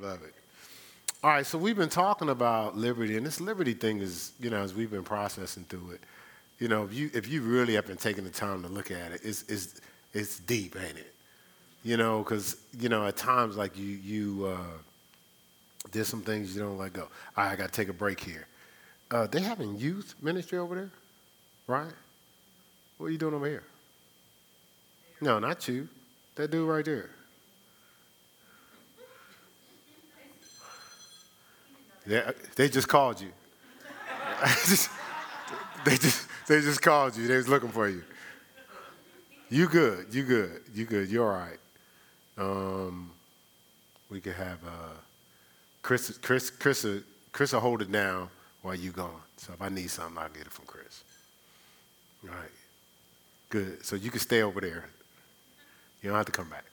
Love it. All right, so we've been talking about liberty, and this liberty thing is, you know, as we've been processing through it, you know, if you if you really have been taking the time to look at it, it's it's it's deep, ain't it? You know, because you know at times like you you uh, some things you don't let go. All right, I got to take a break here. Uh, they having youth ministry over there, right? What are you doing over here? No, not you. That dude right there. Yeah, they just called you. they just they just called you. They was looking for you. You good. You good. You good. You're all right. Um, we could have uh, Chris. Chris. Chris. Chris will hold it down while you gone. So if I need something, I'll get it from Chris. All right. Good. So you can stay over there. You don't have to come back.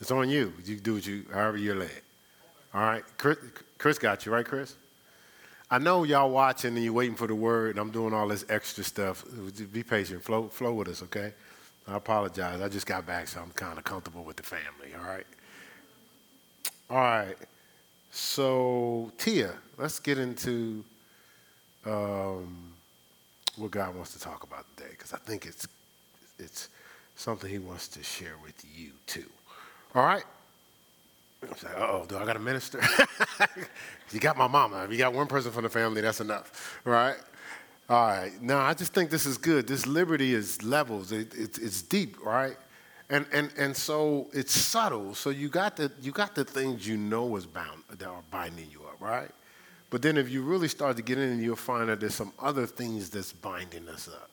It's on you. You do what you, however you're led. All right. Chris, Chris got you, right, Chris? I know y'all watching and you're waiting for the word, and I'm doing all this extra stuff. Be patient. Flow, flow with us, okay? I apologize. I just got back, so I'm kind of comfortable with the family, all right? All right. So, Tia, let's get into um, what God wants to talk about today, because I think it's, it's something He wants to share with you, too. All right? I was like, oh, do I got a minister? you got my mama. If you got one person from the family, that's enough, right? All right. No, I just think this is good. This liberty is levels. It, it, it's deep, right? And, and, and so it's subtle. So you got, the, you got the things you know is bound, that are binding you up, right? But then if you really start to get in, you'll find that there's some other things that's binding us up.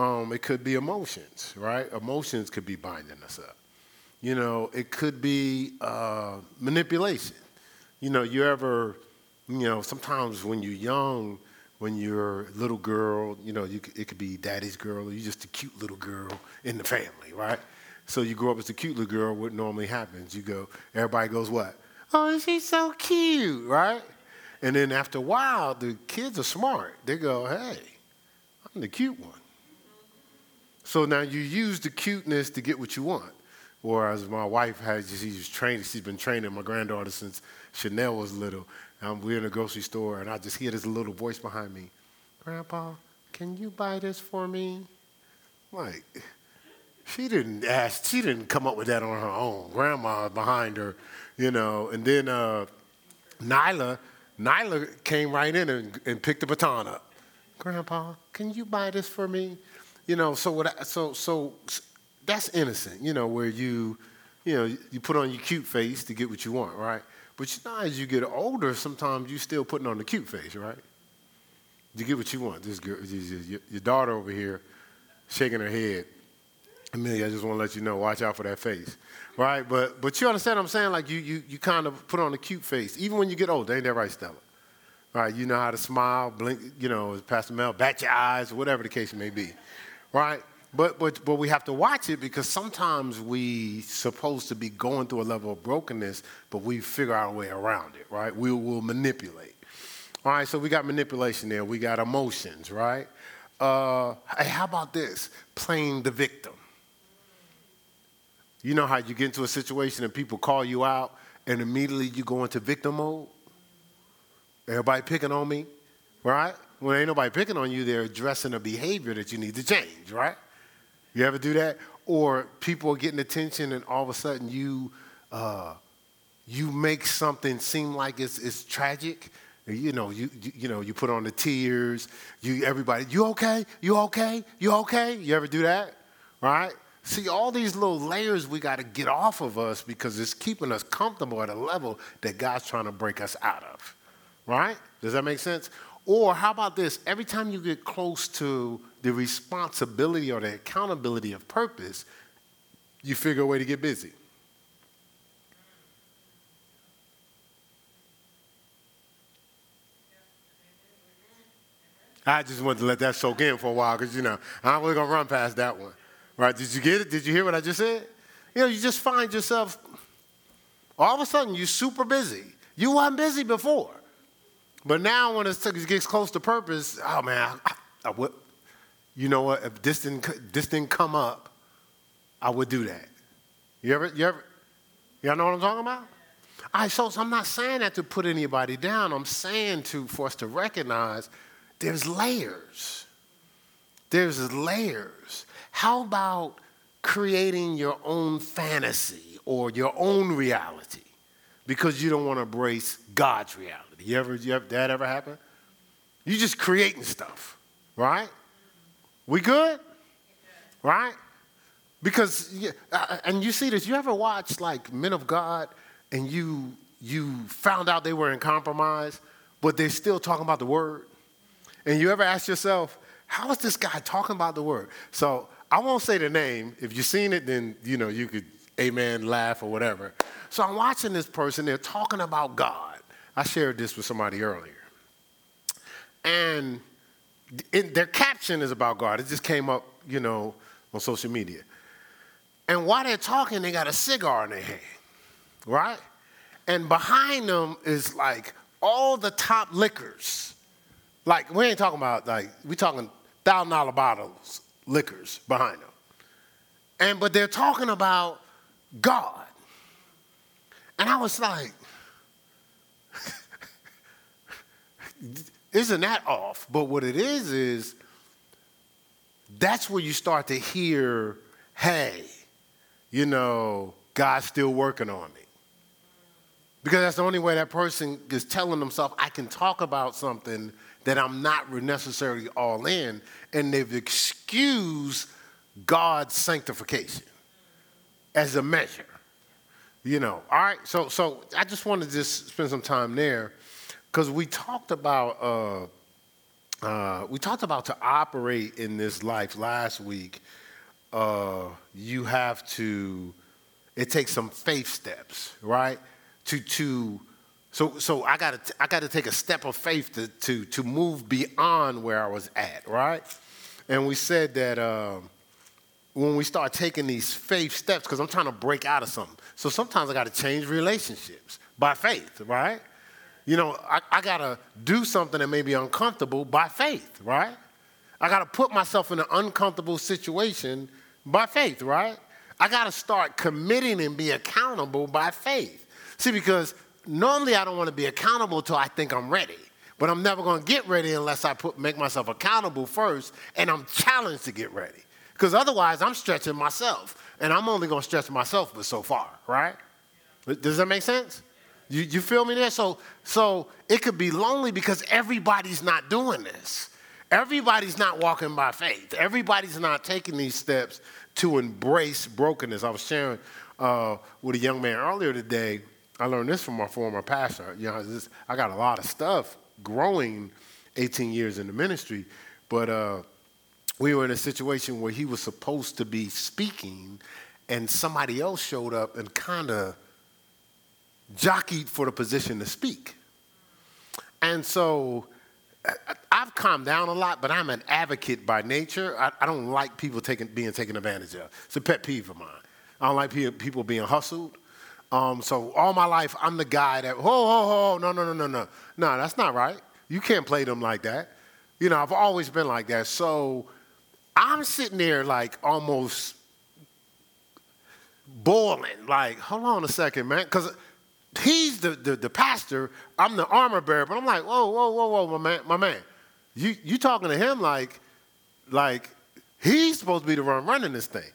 Um, it could be emotions, right? Emotions could be binding us up. You know, it could be uh, manipulation. You know, you ever, you know, sometimes when you're young, when you're a little girl, you know, you, it could be daddy's girl or you're just a cute little girl in the family, right? So you grow up as a cute little girl, what normally happens? You go, everybody goes, what? Oh, she's so cute, right? And then after a while, the kids are smart. They go, hey, I'm the cute one. So now you use the cuteness to get what you want. Or as my wife has, she's trained, she's been training my granddaughter since Chanel was little. We're in a grocery store, and I just hear this little voice behind me, Grandpa, can you buy this for me? like, she didn't ask, she didn't come up with that on her own. Grandma behind her, you know. And then uh, Nyla, Nyla came right in and, and picked the baton up. Grandpa, can you buy this for me? You know, so what? I, so so that's innocent, you know, where you, you know, you put on your cute face to get what you want, right? But you know, as you get older, sometimes you're still putting on the cute face, right? You get what you want. This girl, your, your daughter over here, shaking her head. Amelia, I just want to let you know, watch out for that face, right? But but you understand what I'm saying? Like you you you kind of put on a cute face, even when you get older. Ain't that right, Stella? Right? You know how to smile, blink. You know, as Pastor Mel, bat your eyes, whatever the case may be, right? But, but, but we have to watch it because sometimes we supposed to be going through a level of brokenness, but we figure our way around it, right? We will manipulate. All right, so we got manipulation there. We got emotions, right? Uh, hey, how about this? Playing the victim. You know how you get into a situation and people call you out and immediately you go into victim mode? Everybody picking on me, right? When ain't nobody picking on you, they're addressing a behavior that you need to change, right? You ever do that? Or people are getting attention and all of a sudden you, uh, you make something seem like it's, it's tragic. You know, you, you, you know, you put on the tears. You everybody, you okay? You okay? You okay? You ever do that? Right? See, all these little layers we got to get off of us because it's keeping us comfortable at a level that God's trying to break us out of. Right? Does that make sense? Or how about this? Every time you get close to the responsibility or the accountability of purpose, you figure a way to get busy. I just wanted to let that soak in for a while because, you know, I'm really going to run past that one. Right? Did you get it? Did you hear what I just said? You know, you just find yourself, all of a sudden, you're super busy. You weren't busy before. But now when it gets close to purpose, oh man, I, I, would, you know what? If this didn't, this didn't come up, I would do that. You ever, you ever, y'all know what I'm talking about? I so, so I'm not saying that to put anybody down. I'm saying to for us to recognize there's layers. There's layers. How about creating your own fantasy or your own reality because you don't want to embrace God's reality? You ever, you ever that ever happen? You just creating stuff, right? We good? Right? Because, uh, and you see this, you ever watch like men of God and you, you found out they were in compromise, but they're still talking about the word? And you ever ask yourself, how is this guy talking about the word? So I won't say the name. If you've seen it, then, you know, you could, amen, laugh or whatever. So I'm watching this person, they're talking about God. I shared this with somebody earlier. And their caption is about God. It just came up, you know, on social media. And while they're talking, they got a cigar in their hand, right? And behind them is like all the top liquors. Like, we ain't talking about, like, we talking thousand dollar bottles, liquors behind them. And, but they're talking about God. And I was like, isn't that off? But what it is, is that's where you start to hear, hey, you know, God's still working on me. Because that's the only way that person is telling themselves, I can talk about something that I'm not necessarily all in, and they've excused God's sanctification as a measure. You know, all right. So, so I just wanted to just spend some time there because we talked about uh, uh, we talked about to operate in this life last week. Uh, you have to. It takes some faith steps, right? To to. So so I got to I got to take a step of faith to to to move beyond where I was at, right? And we said that. Um, when we start taking these faith steps, because I'm trying to break out of something. So sometimes I got to change relationships by faith, right? You know, I, I got to do something that may be uncomfortable by faith, right? I got to put myself in an uncomfortable situation by faith, right? I got to start committing and be accountable by faith. See, because normally I don't want to be accountable until I think I'm ready. But I'm never going to get ready unless I put, make myself accountable first and I'm challenged to get ready. Because otherwise, I'm stretching myself. And I'm only going to stretch myself but so far, right? Does that make sense? You, you feel me there? So, so it could be lonely because everybody's not doing this. Everybody's not walking by faith. Everybody's not taking these steps to embrace brokenness. I was sharing uh, with a young man earlier today. I learned this from my former pastor. You know, I got a lot of stuff growing 18 years in the ministry, but uh, we were in a situation where he was supposed to be speaking, and somebody else showed up and kind of jockeyed for the position to speak. And so I've calmed down a lot, but I'm an advocate by nature. I, I don't like people taking, being taken advantage of. It's a pet peeve of mine. I don't like people being hustled. Um, so all my life, I'm the guy that, ho, ho, ho, no, no, no, no, no. No, that's not right. You can't play them like that. You know, I've always been like that. So I'm sitting there like almost boiling, like, hold on a second, man. Because he's the, the, the, pastor, I'm the armor bearer, but I'm like, whoa, whoa, whoa, whoa, my man, my man. You, you talking to him like, like he's supposed to be the one running this thing.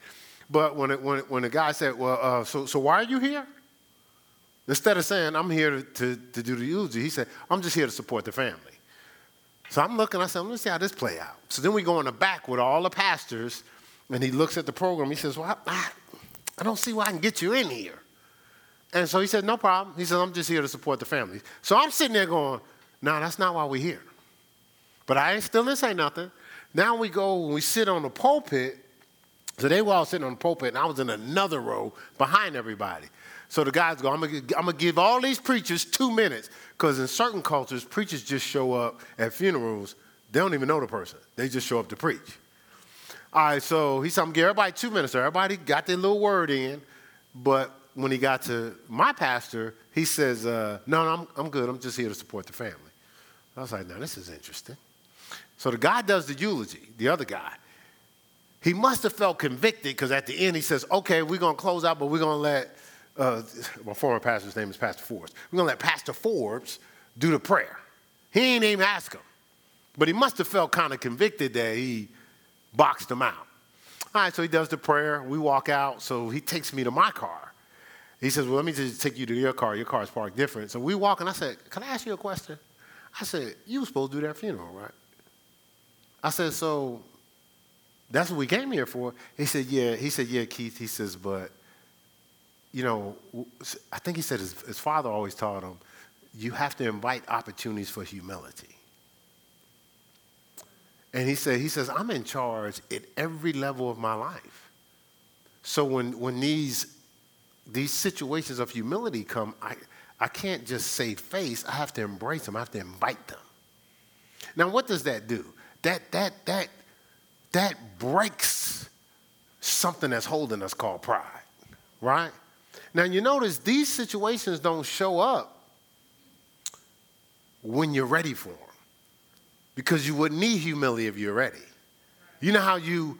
But when, it, when, it, when the guy said, well, uh, so, so why are you here? Instead of saying, I'm here to, to, do the eulogy, he said, I'm just here to support the family. So I'm looking, I said, let me see how this play out. So then we go in the back with all the pastors, and he looks at the program. He says, well, I, I don't see why I can get you in here. And so he said, no problem. He said, I'm just here to support the family. So I'm sitting there going, no, that's not why we're here. But I ain't still didn't say nothing. Now we go and we sit on the pulpit. So they were all sitting on the pulpit, and I was in another row behind everybody. So the guys go, I'm to give all these preachers two minutes. Because in certain cultures, preachers just show up at funerals. They don't even know the person, they just show up to preach. All right, so he said, I'm to give everybody two minutes. So everybody got their little word in. But when he got to my pastor, he says, uh, No, no, I'm, I'm good. I'm just here to support the family. I was like, Now, this is interesting. So the guy does the eulogy, the other guy. He must have felt convicted because at the end he says, Okay, we're going to close out, but we're going to let uh, my former pastor's name is Pastor Forbes. We're going to let Pastor Forbes do the prayer. He ain't even ask him. But he must have felt kind of convicted that he boxed him out. All right, so he does the prayer. We walk out. So he takes me to my car. He says, Well, let me just take you to your car. Your car is parked different. So we walk, and I said, Can I ask you a question? I said, You were supposed to do that funeral, right? I said, So that's what we came here for. He said, Yeah. He said, Yeah, Keith. He says, But, you know, I think he said his, his father always taught him, You have to invite opportunities for humility. And he said, he says, I'm in charge at every level of my life. So when, when these, these situations of humility come, I, I can't just save face. I have to embrace them. I have to invite them. Now, what does that do? That, that, that, that breaks something that's holding us called pride, right? Now, you notice these situations don't show up when you're ready for them because you wouldn't need humility if you're ready. You know how you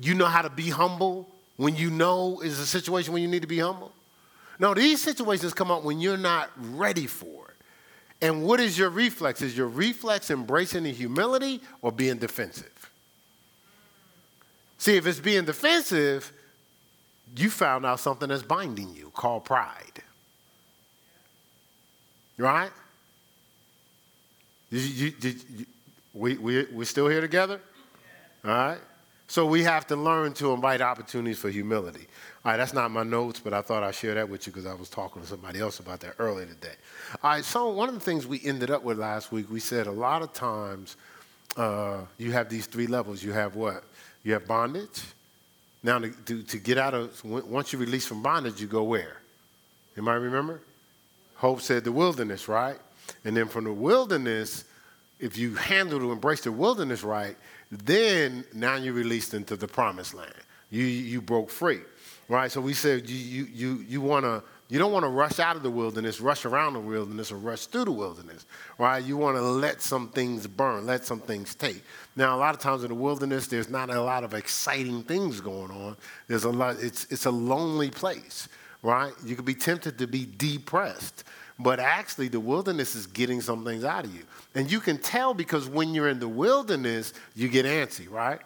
you know how to be humble when you know is a situation when you need to be humble? No, these situations come up when you're not ready for it. And what is your reflex? Is your reflex embracing the humility or being defensive? See, if it's being defensive, you found out something that's binding you called pride. Right? You, you, we, we, we're still here together? All right? So we have to learn to invite opportunities for humility. All right, that's not my notes, but I thought I'd share that with you because I was talking to somebody else about that earlier today. All right, so one of the things we ended up with last week, we said a lot of times uh, you have these three levels. You have what? You have bondage. Now, to, to, to get out of, once you release from bondage, you go where? Anybody remember? Hope said the wilderness, right? And then from the wilderness, if you handle to embrace the wilderness right, then now you're released into the promised land. You, you broke free, right? So we said you, you, you, you want to you don't want to rush out of the wilderness, rush around the wilderness, or rush through the wilderness, right? You want to let some things burn, let some things take. Now, a lot of times in the wilderness, there's not a lot of exciting things going on. There's a lot. It's it's a lonely place, right? You could be tempted to be depressed. But actually, the wilderness is getting some things out of you. And you can tell because when you're in the wilderness, you get antsy, right?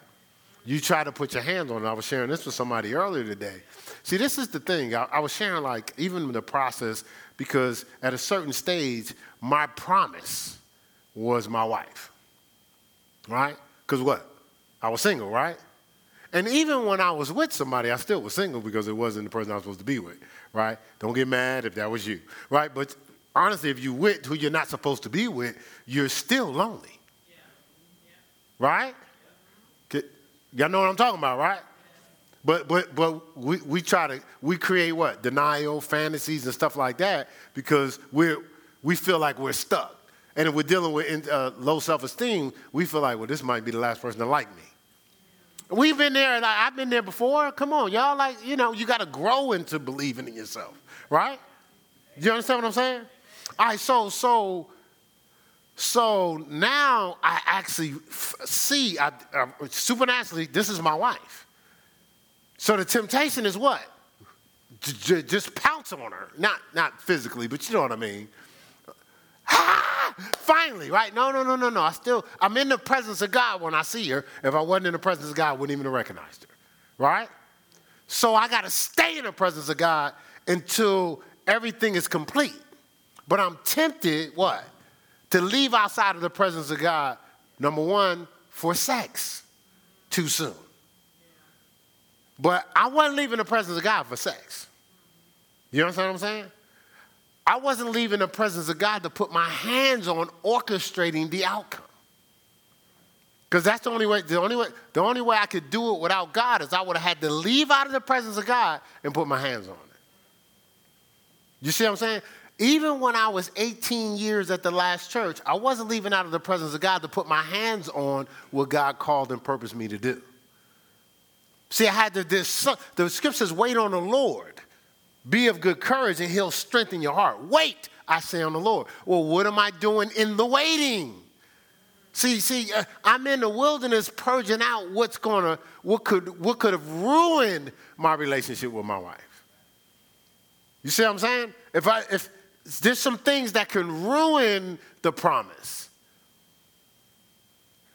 You try to put your hands on it. I was sharing this with somebody earlier today. See, this is the thing. I, I was sharing, like, even the process, because at a certain stage, my promise was my wife, right? Because what? I was single, right? And even when I was with somebody, I still was single because it wasn't the person I was supposed to be with, right? Don't get mad if that was you, right? But honestly, if you with who you're not supposed to be with, you're still lonely. Yeah. Yeah. Right? Yeah. Y'all know what I'm talking about, right? But but but we, we try to we create what denial, fantasies, and stuff like that because we're we feel like we're stuck. And if we're dealing with uh, low self-esteem, we feel like, well, this might be the last person to like me. We've been there, and I've been there before. Come on, y'all, like you know, you got to grow into believing in yourself, right? You understand what I'm saying? All right, so so so now I actually see I, uh, supernaturally this is my wife. So the temptation is what? J- just pounce on her, not not physically, but you know what I mean. Finally, right? No, no, no, no, no. I still I'm in the presence of God when I see her. If I wasn't in the presence of God, I wouldn't even have recognized her, right? So I got to stay in the presence of God until everything is complete. But I'm tempted, what? To leave outside of the presence of God, number one, for sex too soon. But I wasn't leaving the presence of God for sex. You understand what I'm saying? I wasn't leaving the presence of God to put my hands on orchestrating the outcome. Because that's the only way, the only way, the only way I could do it without God is I would have had to leave out of the presence of God and put my hands on it. You see what I'm saying? Even when I was 18 years at the last church, I wasn't leaving out of the presence of God to put my hands on what God called and purposed me to do. See, I had to, this, the scripture says, wait on the Lord. Be of good courage and he'll strengthen your heart. Wait, I say on the Lord. Well, what am I doing in the waiting? See, see, uh, I'm in the wilderness purging out what's gonna, what could, what could have ruined my relationship with my wife. You see what I'm saying? If I if there's some things that can ruin the promise.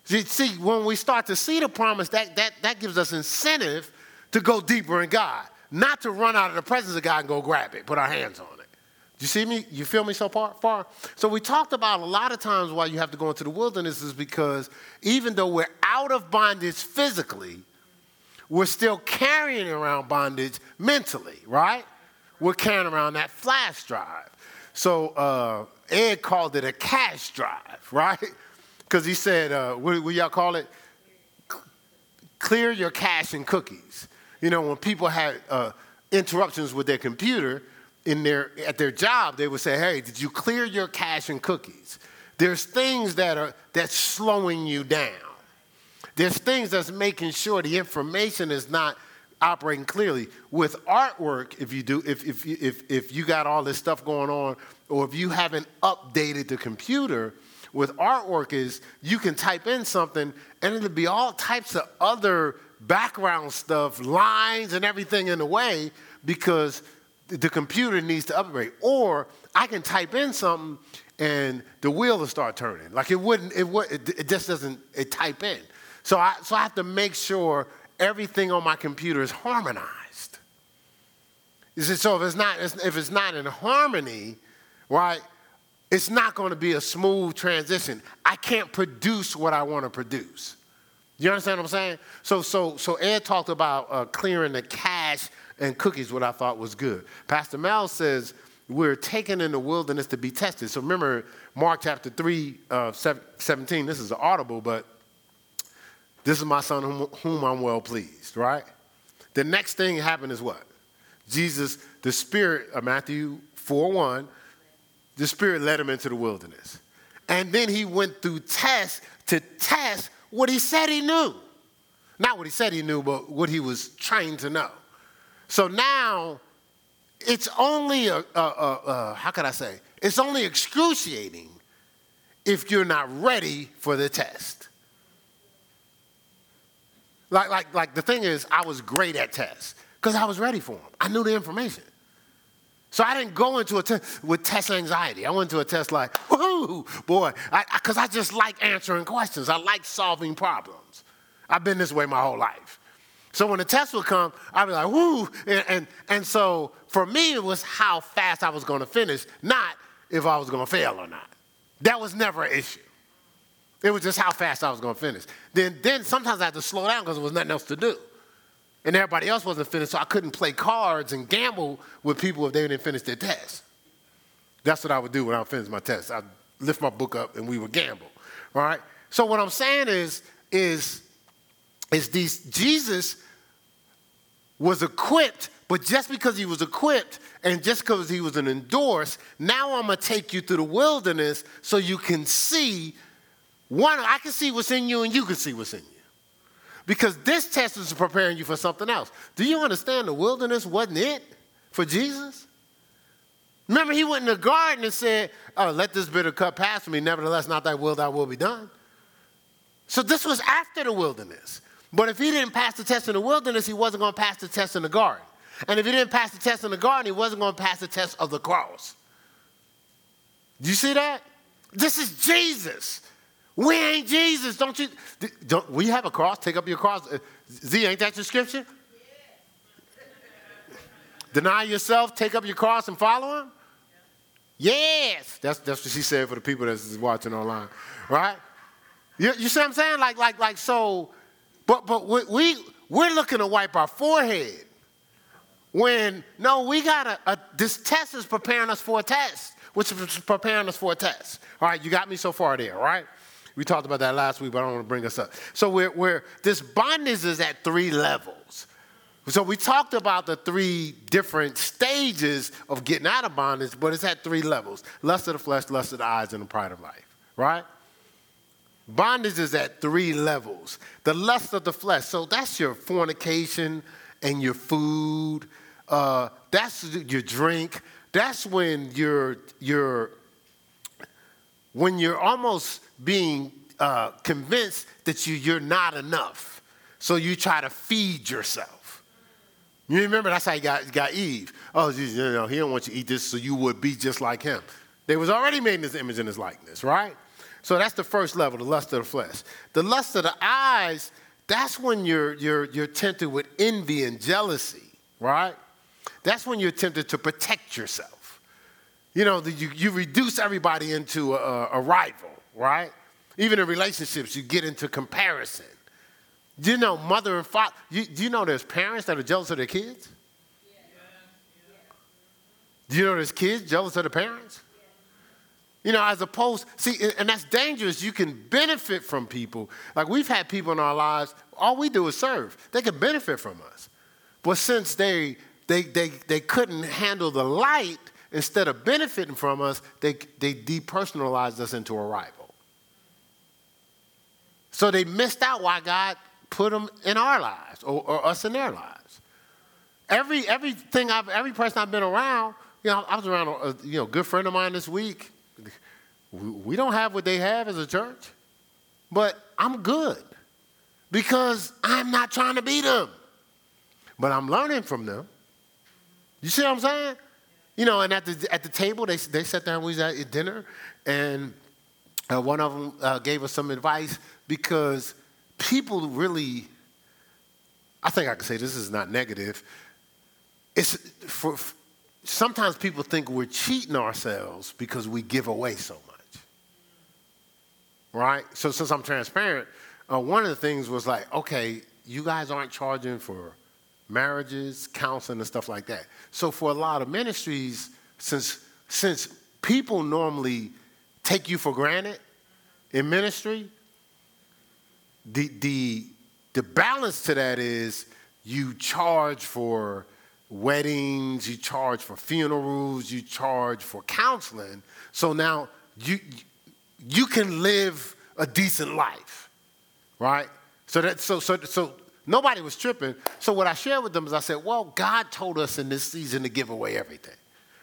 See, when we start to see the promise, that, that, that gives us incentive to go deeper in God, not to run out of the presence of God and go grab it, put our hands on it. Do you see me? You feel me so far? far? So we talked about a lot of times why you have to go into the wilderness is because even though we're out of bondage physically, we're still carrying around bondage mentally, right? We're carrying around that flash drive. So uh, Ed called it a cash drive, right? Because he said, uh, what, what y'all call it? Clear your cache and cookies. You know, when people had uh, interruptions with their computer in their, at their job, they would say, hey, did you clear your cache and cookies? There's things that are that's slowing you down. There's things that's making sure the information is not operating clearly. With artwork, if you do, if, if, if, if you got all this stuff going on, or if you haven't updated the computer, with artwork is you can type in something and it'll be all types of other background stuff, lines and everything in the way because the computer needs to upgrade. Or I can type in something and the wheel will start turning. Like it wouldn't, it, would, it just doesn't it type in. So I, so I have to make sure everything on my computer is harmonized. So if it's not, if it's not in harmony, right, it's not going to be a smooth transition. I can't produce what I want to produce. You understand what I'm saying? So, so, so Ed talked about uh, clearing the cache and cookies, what I thought was good. Pastor Mel says we're taken in the wilderness to be tested. So remember Mark chapter 3, uh, 17. This is audible, but this is my son whom, whom I'm well pleased, right? The next thing happened is what? Jesus, the Spirit of Matthew 4 1, the Spirit led him into the wilderness. And then he went through tests to test what he said he knew. Not what he said he knew, but what he was trained to know. So now it's only a, a, a, a how can I say? It's only excruciating if you're not ready for the test. Like, like, like the thing is, I was great at tests because I was ready for them. I knew the information. So I didn't go into a test with test anxiety. I went to a test like, whoo, boy, because I, I, I just like answering questions. I like solving problems. I've been this way my whole life. So when the test would come, I'd be like, whoo. And, and, and so for me, it was how fast I was going to finish, not if I was going to fail or not. That was never an issue. It was just how fast I was going to finish. Then, then sometimes I had to slow down because there was nothing else to do. And everybody else wasn't finished, so I couldn't play cards and gamble with people if they didn't finish their test. That's what I would do when I finished my test. I'd lift my book up and we would gamble. All right? So what I'm saying is, is, is these Jesus was equipped, but just because he was equipped and just because he was an endorsed, now I'm gonna take you through the wilderness so you can see one, I can see what's in you and you can see what's in you. Because this test is preparing you for something else. Do you understand the wilderness wasn't it for Jesus? Remember, he went in the garden and said, Oh, let this bitter cup pass from me. Nevertheless, not thy will, thy will be done. So this was after the wilderness. But if he didn't pass the test in the wilderness, he wasn't going to pass the test in the garden. And if he didn't pass the test in the garden, he wasn't going to pass the test of the cross. Do you see that? This is Jesus. We ain't Jesus. Don't you? Don't, we have a cross. Take up your cross. Uh, Z, ain't that your scripture? Deny yourself, take up your cross, and follow him? Yeah. Yes. That's, that's what she said for the people that's watching online, right? You, you see what I'm saying? Like, like, like, so, but, but we, we, we're looking to wipe our forehead when, no, we got a, a, this test is preparing us for a test, which is preparing us for a test. All right, you got me so far there, right? We talked about that last week, but I don't want to bring us up. So we're, we're, this bondage is at three levels. So we talked about the three different stages of getting out of bondage, but it's at three levels. Lust of the flesh, lust of the eyes, and the pride of life, right? Bondage is at three levels. The lust of the flesh, so that's your fornication and your food. Uh, that's your drink. That's when you're, you're when you're almost being uh, convinced that you, you're not enough. So you try to feed yourself. You remember that's how he got, got Eve. Oh, you know, he don't want you to eat this so you would be just like him. They was already made in his image and his likeness, right? So that's the first level, the lust of the flesh. The lust of the eyes, that's when you're, you're, you're tempted with envy and jealousy, right? That's when you're tempted to protect yourself. You know, you, you reduce everybody into a, a rival, right? Even in relationships, you get into comparison. Do you know mother and father? You, do you know there's parents that are jealous of their kids? Do you know there's kids jealous of the parents? You know, as opposed, see, and that's dangerous. You can benefit from people. Like we've had people in our lives, all we do is serve. They can benefit from us. But since they they they, they couldn't handle the light, instead of benefiting from us, they, they depersonalized us into a rival. So they missed out why God put them in our lives or, or us in their lives. Every everything I've every person I've been around, you know, I was around a you know good friend of mine this week we don't have what they have as a church, but I'm good because I'm not trying to beat them, but I'm learning from them. You see what I'm saying? You know, and at the, at the table, they, they sat down, we was at dinner, and uh, one of them uh, gave us some advice because people really, I think I can say this is not negative. It's for, sometimes people think we're cheating ourselves because we give away so much right? So since I'm transparent, uh, one of the things was like, okay, you guys aren't charging for marriages, counseling, and stuff like that. So for a lot of ministries, since since people normally take you for granted in ministry, the the the balance to that is you charge for weddings, you charge for funerals, you charge for counseling. So now you you can live a decent life, right? So that so so so nobody was tripping. So what I shared with them is I said, well, God told us in this season to give away everything,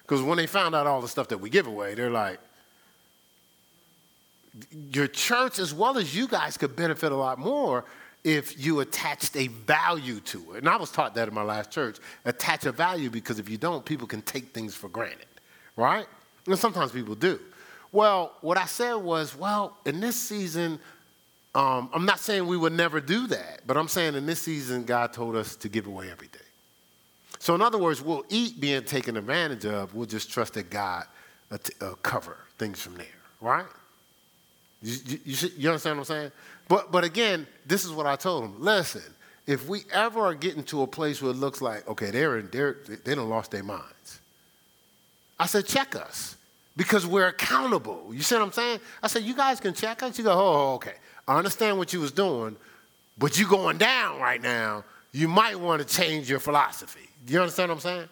because when they found out all the stuff that we give away, they're like, your church as well as you guys could benefit a lot more if you attached a value to it. And I was taught that in my last church. Attach a value because if you don't, people can take things for granted, right? And sometimes people do. Well, what I said was, well, in this season, um, I'm not saying we would never do that, but I'm saying in this season, God told us to give away everything. So, in other words, we'll eat being taken advantage of. We'll just trust that God t- uh, cover things from there, right? You, you, you, understand what I'm saying? But, but again, this is what I told them. Listen, if we ever are getting to a place where it looks like, okay, they're, in, they're, they don't lost their minds, I said, check us because we're accountable. You see what I'm saying? I said, you guys can check us. You go, oh, okay. I understand what you was doing, but you going down right now. You might want to change your philosophy. Do you understand what I'm saying?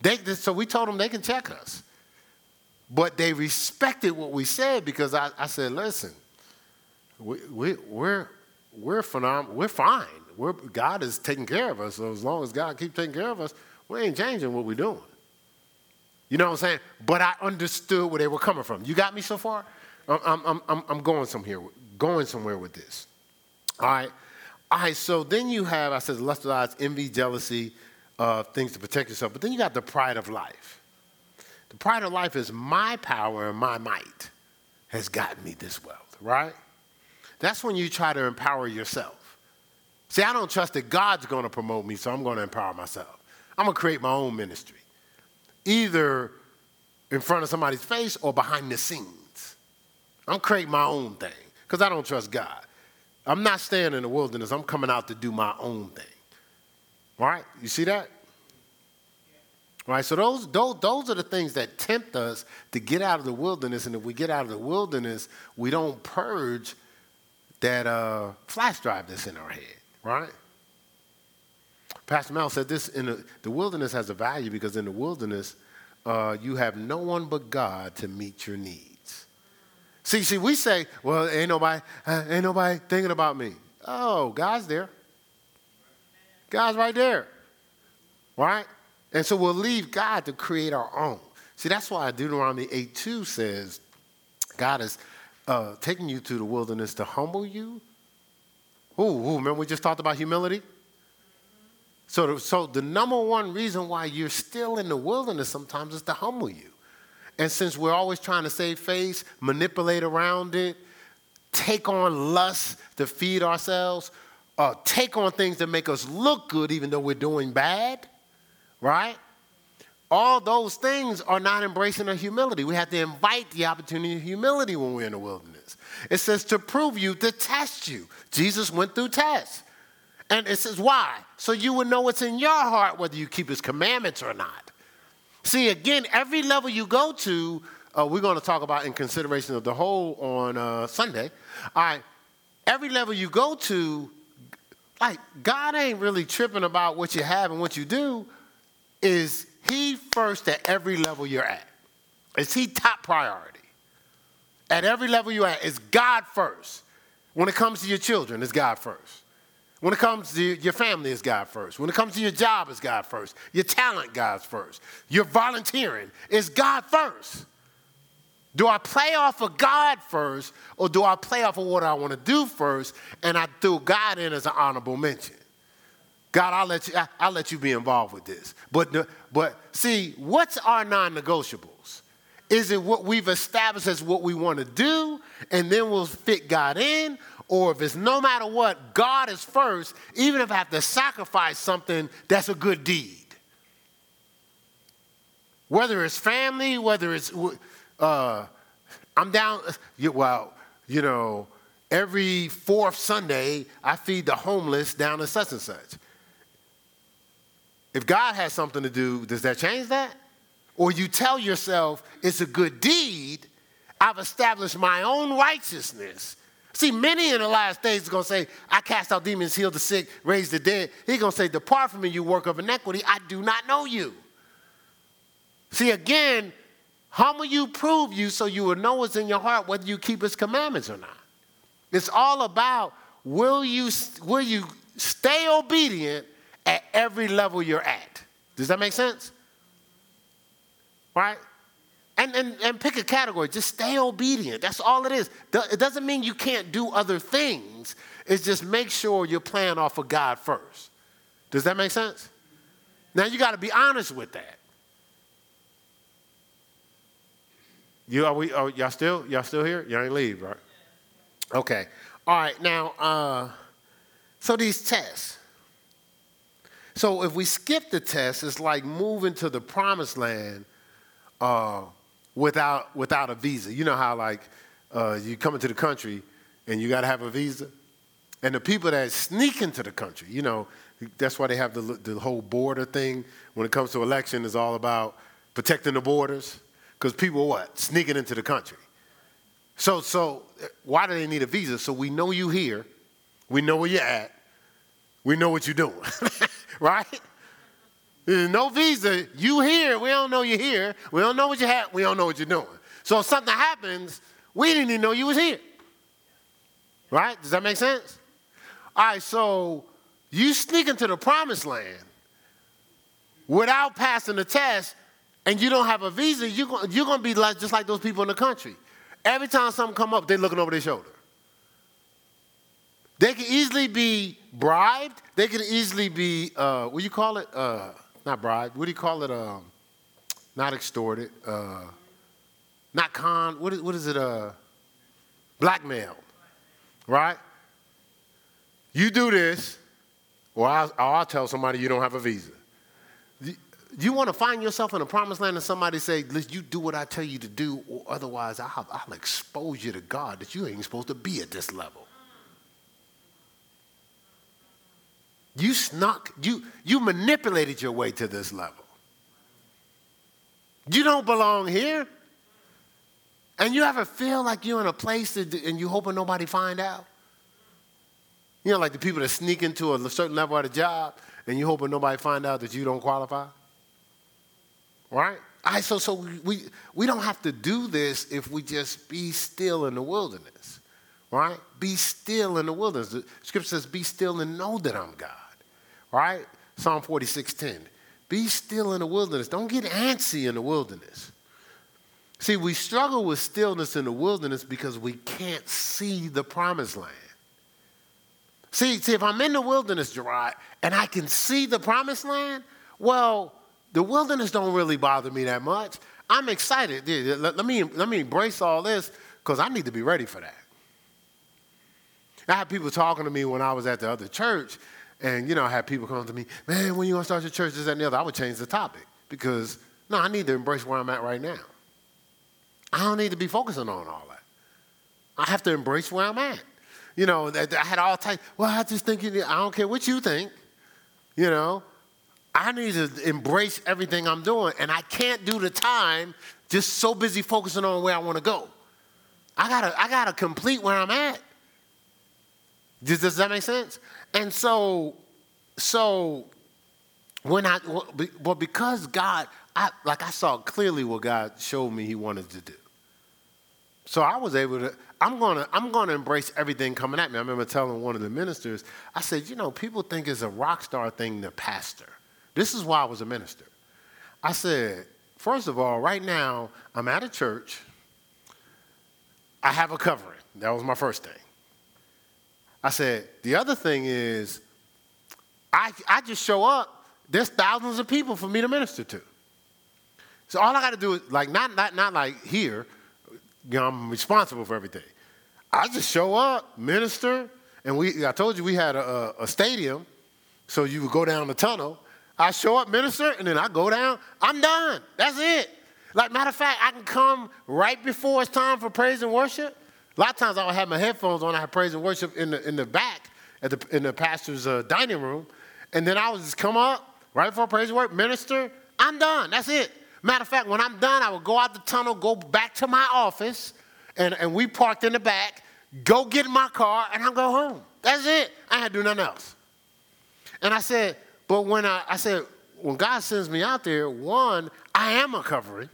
They, so we told them they can check us. But they respected what we said because I, I said, listen, we, we, we're, we're, phenom- we're fine. We're, God is taking care of us. So as long as God keeps taking care of us, we ain't changing what we're doing. You know what I'm saying? But I understood where they were coming from. You got me so far? I'm, I'm, I'm, I'm going somewhere, going somewhere with this. All right. All right. So then you have, I said, lust of eyes, envy, jealousy, uh, things to protect yourself. But then you got the pride of life. The pride of life is my power and my might has gotten me this wealth, right? That's when you try to empower yourself. See, I don't trust that God's going to promote me, so I'm going to empower myself. I'm going to create my own ministry either in front of somebody's face or behind the scenes. I'm creating my own thing because I don't trust God. I'm not staying in the wilderness. I'm coming out to do my own thing. All right? You see that? All right, so those, those, those are the things that tempt us to get out of the wilderness. And if we get out of the wilderness, we don't purge that uh, flash drive that's in our head, right? Pastor Mel said this in the, the wilderness has a value because in the wilderness, uh, you have no one but God to meet your needs. See, see, we say, well, ain't nobody, uh, ain't nobody thinking about me. Oh, God's there. God's right there. Right? And so we'll leave God to create our own. See, that's why Deuteronomy 8 2 says, God is uh, taking you to the wilderness to humble you. Ooh, ooh, remember we just talked about humility? So, so the number one reason why you're still in the wilderness sometimes is to humble you. And since we're always trying to save face, manipulate around it, take on lust to feed ourselves, uh, take on things that make us look good even though we're doing bad, right? All those things are not embracing a humility. We have to invite the opportunity of humility when we're in the wilderness. It says to prove you, to test you. Jesus went through tests. And it says, why? So you would know what's in your heart whether you keep his commandments or not. See, again, every level you go to, uh, we're going to talk about in consideration of the whole on uh, Sunday. All right, every level you go to, like, God ain't really tripping about what you have and what you do. Is He first at every level you're at? Is He top priority? At every level you're at, is God first. When it comes to your children, it's God first. When it comes to your family, it's God first. When it comes to your job, it's God first. Your talent, God's first. Your volunteering, it's God first. Do I play off of God first, or do I play off of what I want to do first, and I throw God in as an honorable mention? God, I'll let you, I'll let you be involved with this. But, but see, what's our non negotiables? Is it what we've established as what we want to do, and then we'll fit God in? Or if it's no matter what, God is first, even if I have to sacrifice something, that's a good deed. Whether it's family, whether it's, uh, I'm down, well, you know, every fourth Sunday, I feed the homeless down in such and such. If God has something to do, does that change that? Or you tell yourself it's a good deed, I've established my own righteousness See, many in the last days are going to say, I cast out demons, heal the sick, raise the dead. He's going to say, Depart from me, you work of iniquity. I do not know you. See, again, humble you, prove you, so you will know what's in your heart, whether you keep his commandments or not. It's all about will you, will you stay obedient at every level you're at? Does that make sense? Right? And, and, and pick a category. Just stay obedient. That's all it is. It doesn't mean you can't do other things. It's just make sure you're playing off of God first. Does that make sense? Now you got to be honest with that. You are we? Oh, y'all still y'all still here? Y'all ain't leave, right? Okay. All right. Now, uh, so these tests. So if we skip the test, it's like moving to the promised land. Uh, without, without a visa. You know how, like, uh, you come into the country and you got to have a visa? And the people that sneak into the country, you know, that's why they have the, the whole border thing. When it comes to election, is all about protecting the borders. Because people what? Sneaking into the country. So, so why do they need a visa? So we know you here. We know where you're at. We know what you're doing. right? No visa. You here. We don't know you're here. We don't know what you have. We don't know what you're doing. So if something happens, we didn't even know you was here. Right? Does that make sense? All right, so you sneak into the promised land without passing the test and you don't have a visa, you're to be like, just like those people in the country. Every time something come up, they're looking over their shoulder. They can easily be bribed. They can easily be, uh, what do you call it? Uh, not bribe. What do you call it? Um, not extorted. Uh, not con. What is, what is it? Uh, blackmail. Right? You do this, or I'll, or I'll tell somebody you don't have a visa. You, you want to find yourself in a promised land and somebody say, Listen, you do what I tell you to do, or otherwise I'll, I'll expose you to God that you ain't supposed to be at this level. You snuck, you, you manipulated your way to this level. You don't belong here. And you ever feel like you're in a place that, and you hoping nobody find out? You know, like the people that sneak into a certain level at a job and you hoping nobody find out that you don't qualify? Right? I so so we we don't have to do this if we just be still in the wilderness. Right? Be still in the wilderness. The scripture says, be still and know that I'm God right? Psalm 46:10. Be still in the wilderness. Don't get antsy in the wilderness. See, we struggle with stillness in the wilderness because we can't see the promised land. See, see, if I'm in the wilderness, Gerard, and I can see the promised land, well, the wilderness don't really bother me that much. I'm excited. Let me, let me embrace all this because I need to be ready for that. I had people talking to me when I was at the other church, and you know, I had people come up to me, man, when you gonna start your church, this, that, and the other. I would change the topic because no, I need to embrace where I'm at right now. I don't need to be focusing on all that. I have to embrace where I'm at. You know, I had all types. Well, I just think you, I don't care what you think. You know, I need to embrace everything I'm doing, and I can't do the time just so busy focusing on where I want to go. I gotta, I gotta complete where I'm at. Does, does that make sense? And so, so when I, well, because God, I, like I saw clearly what God showed me He wanted to do. So I was able to, I'm gonna, I'm gonna embrace everything coming at me. I remember telling one of the ministers, I said, you know, people think it's a rock star thing to pastor. This is why I was a minister. I said, first of all, right now, I'm at a church. I have a covering. That was my first thing. I said, the other thing is, I, I just show up, there's thousands of people for me to minister to. So all I got to do is, like, not, not, not like here, you know, I'm responsible for everything. I just show up, minister, and we, I told you we had a, a, a stadium, so you would go down the tunnel. I show up, minister, and then I go down, I'm done. That's it. Like, matter of fact, I can come right before it's time for praise and worship. A lot of times I would have my headphones on, I have praise and worship in the, in the back at the, in the pastor's uh, dining room. And then I would just come up right before praise and worship, minister, I'm done. That's it. Matter of fact, when I'm done, I would go out the tunnel, go back to my office, and, and we parked in the back, go get in my car, and I'll go home. That's it. I had to do nothing else. And I said, but when I, I said, when God sends me out there, one, I am a covering.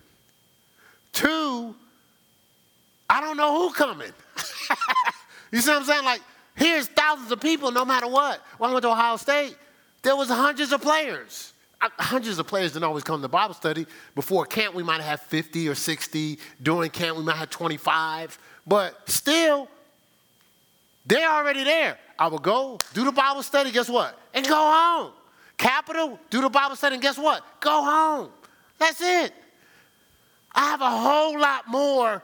Two, I don't know who coming. you see what I'm saying? Like, here's thousands of people no matter what. When I went to Ohio State, there was hundreds of players. Hundreds of players didn't always come to Bible study. Before camp, we might have 50 or 60. During camp, we might have 25. But still, they're already there. I would go, do the Bible study, guess what? And go home. Capital, do the Bible study, and guess what? Go home. That's it. I have a whole lot more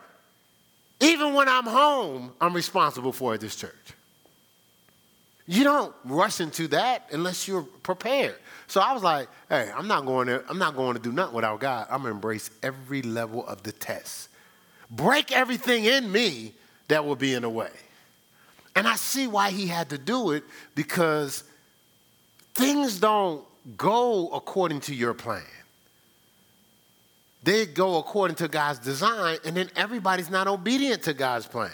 even when I'm home, I'm responsible for this church. You don't rush into that unless you're prepared. So I was like, hey, I'm not going to, I'm not going to do nothing without God. I'm going to embrace every level of the test. Break everything in me that will be in the way. And I see why he had to do it because things don't go according to your plan they go according to God's design, and then everybody's not obedient to God's plan.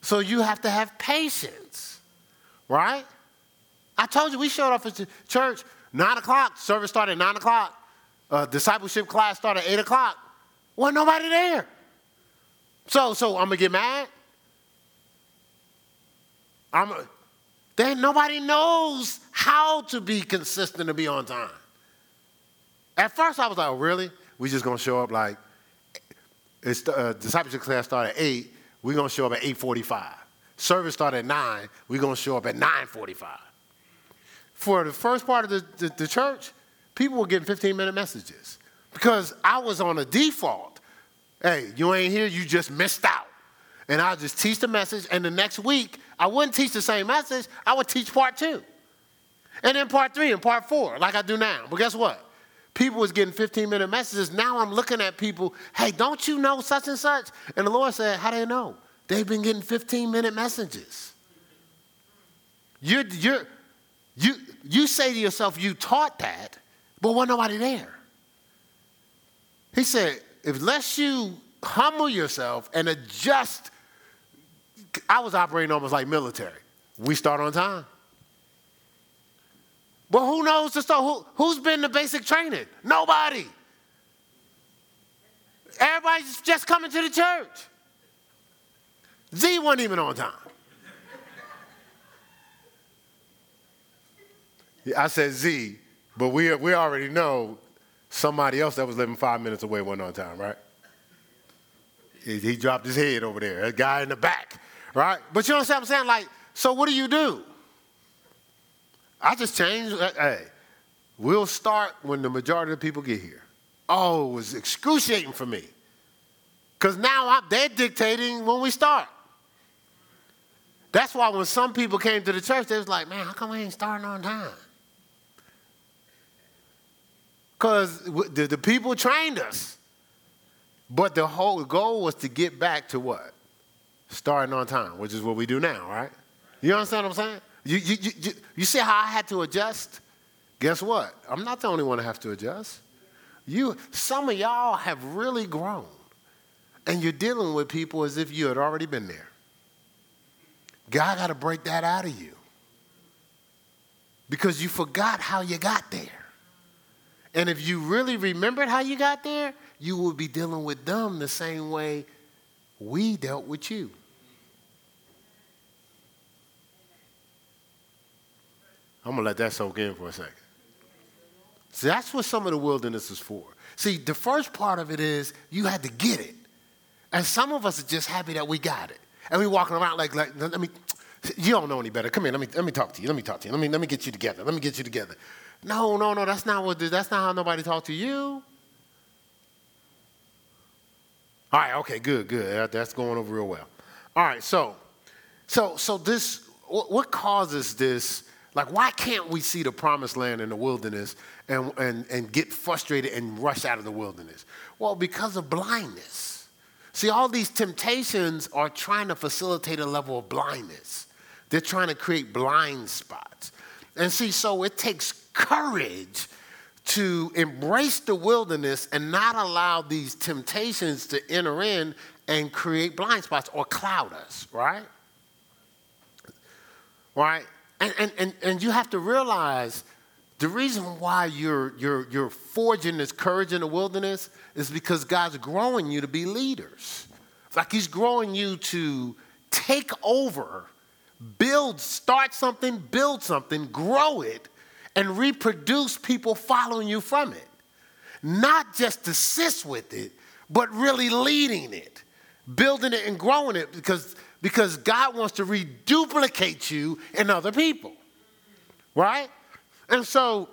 So you have to have patience, right? I told you we showed up at church nine o'clock. Service started at nine o'clock. Uh, discipleship class started at eight o'clock. Wasn't nobody there. So, so I'm gonna get mad. I'm. A, then nobody knows how to be consistent to be on time. At first, I was like, oh, really? We just gonna show up like it's uh, discipleship class start at eight. We're gonna show up at eight forty-five. Service start at nine. We're gonna show up at nine forty-five. For the first part of the, the, the church, people were getting 15 minute messages because I was on a default. Hey, you ain't here, you just missed out. And I'll just teach the message, and the next week, I wouldn't teach the same message, I would teach part two. And then part three and part four, like I do now. But guess what? People was getting 15 minute messages. Now I'm looking at people, hey, don't you know such and such? And the Lord said, how do you know? They've been getting 15 minute messages. You're, you're, you, you say to yourself, you taught that, but wasn't nobody there. He said, unless you humble yourself and adjust, I was operating almost like military. We start on time. But who knows the story? Who, who's been the basic training? Nobody. Everybody's just coming to the church. Z wasn't even on time. I said Z, but we, we already know somebody else that was living five minutes away wasn't on time, right? He, he dropped his head over there, a guy in the back, right? But you know what I'm saying? Like, so what do you do? I just changed. uh, Hey, we'll start when the majority of the people get here. Oh, it was excruciating for me. Because now I'm, they're dictating when we start. That's why when some people came to the church, they was like, man, how come we ain't starting on time? Because the, the people trained us. But the whole goal was to get back to what? Starting on time, which is what we do now, right? You understand what I'm saying? You, you, you, you, see how I had to adjust? Guess what? I'm not the only one that have to adjust. You, some of y'all have really grown, and you're dealing with people as if you had already been there. God got to break that out of you because you forgot how you got there. And if you really remembered how you got there, you would be dealing with them the same way we dealt with you. I'm going to let that soak in for a second. So that's what some of the wilderness is for. See, the first part of it is you had to get it. And some of us are just happy that we got it. And we walking around like, like let me, you don't know any better. Come here, let me, let me talk to you. Let me talk to you. Let me, let me get you together. Let me get you together. No, no, no, that's not what, that's not how nobody talk to you. All right, okay, good, good. That's going over real well. All right, so, so, so this, what causes this? Like, why can't we see the promised land in the wilderness and, and, and get frustrated and rush out of the wilderness? Well, because of blindness. See, all these temptations are trying to facilitate a level of blindness. They're trying to create blind spots. And see, so it takes courage to embrace the wilderness and not allow these temptations to enter in and create blind spots or cloud us, right? Right? And, and, and, and you have to realize the reason why you're, you're, you're forging this courage in the wilderness is because God's growing you to be leaders. It's Like He's growing you to take over, build, start something, build something, grow it, and reproduce people following you from it. Not just assist with it, but really leading it, building it and growing it because, because God wants to reduplicate you in other people. Right? And so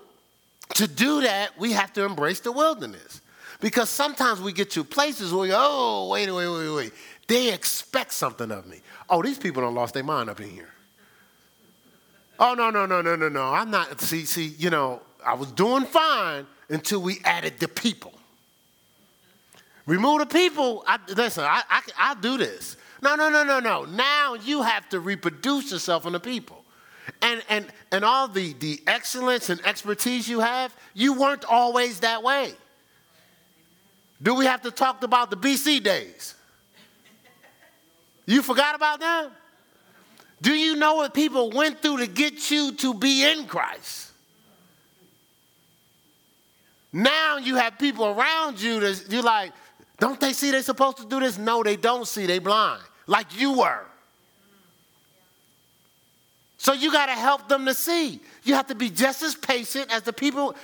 to do that, we have to embrace the wilderness. Because sometimes we get to places where oh, wait, wait, wait, wait. They expect something of me. Oh, these people don't lost their mind up in here. Oh, no, no, no, no, no, no. I'm not. See, see, you know, I was doing fine until we added the people. Remove the people. I, listen, I, I, I do this. No, no, no, no, no. Now you have to reproduce yourself in the people. And, and, and all the, the excellence and expertise you have, you weren't always that way. Do we have to talk about the BC days? You forgot about them? Do you know what people went through to get you to be in Christ? Now you have people around you that you're like, don't they see they're supposed to do this? No, they don't see, they blind, like you were. So you got to help them to see. You have to be just as patient as the people.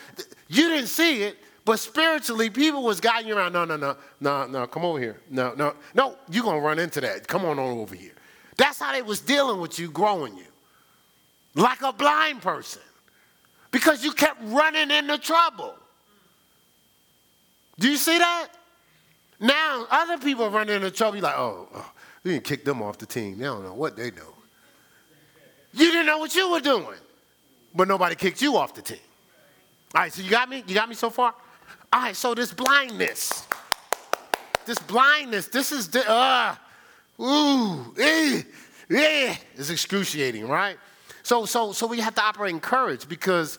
You didn't see it, but spiritually, people was guiding you around. No, no, no, no, no. Come over here. No, no, no. You're gonna run into that. Come on, on over here. That's how they was dealing with you, growing you. Like a blind person. Because you kept running into trouble. Do you see that? Now other people running into trouble. You're like, oh, oh, we can kick them off the team. They don't know what they know. You didn't know what you were doing. But nobody kicked you off the team. All right, so you got me? You got me so far? All right, so this blindness. This blindness, this is the uh Ooh, eh, eh, it's excruciating, right? So, so, so we have to operate in courage because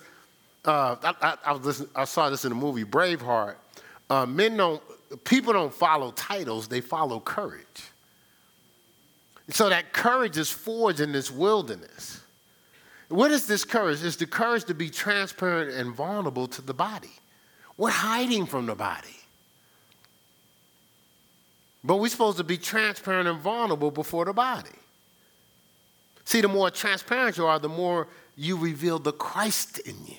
uh, I, I, I, was listening, I saw this in the movie Braveheart. Uh, men don't, people don't follow titles; they follow courage. So that courage is forged in this wilderness. What is this courage? It's the courage to be transparent and vulnerable to the body. We're hiding from the body. But we're supposed to be transparent and vulnerable before the body. See, the more transparent you are, the more you reveal the Christ in you.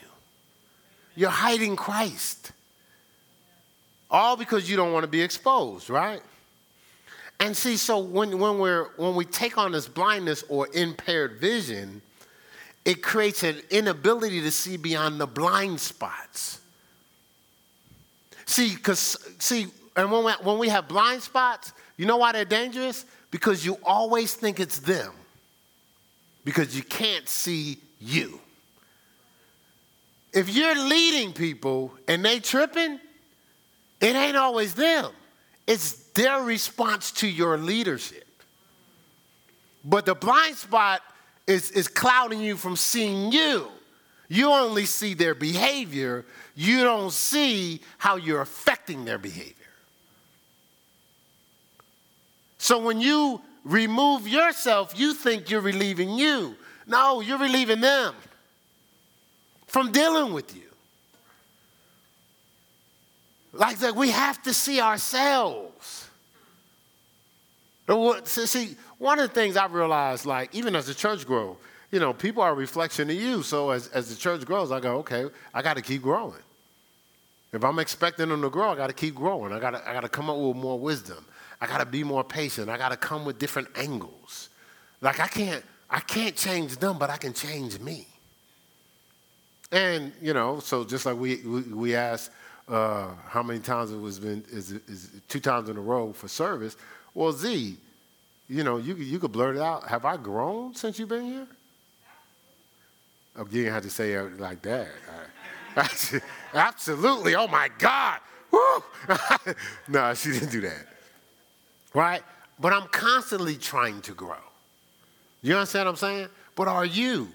You're hiding Christ. All because you don't want to be exposed, right? And see, so when, when, we're, when we take on this blindness or impaired vision, it creates an inability to see beyond the blind spots. See, because, see, and when we, when we have blind spots, you know why they're dangerous? Because you always think it's them, because you can't see you. If you're leading people and they tripping, it ain't always them. It's their response to your leadership. But the blind spot is, is clouding you from seeing you. You only see their behavior, you don't see how you're affecting their behavior. So when you remove yourself, you think you're relieving you. No, you're relieving them from dealing with you. Like that, we have to see ourselves. See, one of the things I realized, like, even as the church grows, you know, people are a reflection of you. So as, as the church grows, I go, okay, I got to keep growing. If I'm expecting them to grow, I got to keep growing. I got to I got to come up with more wisdom. I got to be more patient. I got to come with different angles. Like I can't I can't change them, but I can change me. And you know, so just like we we, we asked uh, how many times it was been is, is two times in a row for service. Well, Z, you know, you you could blurt it out. Have I grown since you've been here? Oh, you didn't have to say it like that. Absolutely. Oh my God. Woo! no, she didn't do that. Right? But I'm constantly trying to grow. You understand what I'm saying? But are you?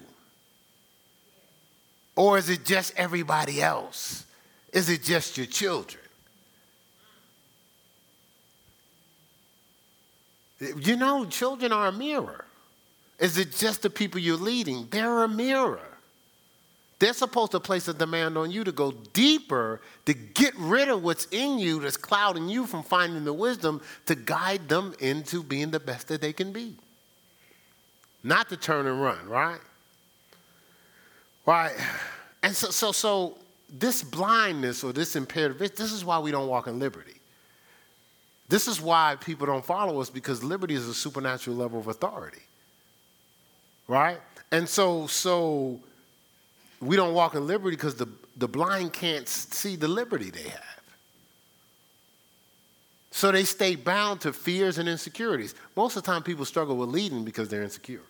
Or is it just everybody else? Is it just your children? You know, children are a mirror. Is it just the people you're leading? They're a mirror. They're supposed to place a demand on you to go deeper, to get rid of what's in you that's clouding you from finding the wisdom to guide them into being the best that they can be. Not to turn and run, right? Right. And so, so, so this blindness or this impaired vision, this is why we don't walk in liberty. This is why people don't follow us because liberty is a supernatural level of authority. Right? And so, so we don't walk in liberty because the, the blind can't see the liberty they have. So they stay bound to fears and insecurities. Most of the time, people struggle with leading because they're insecure.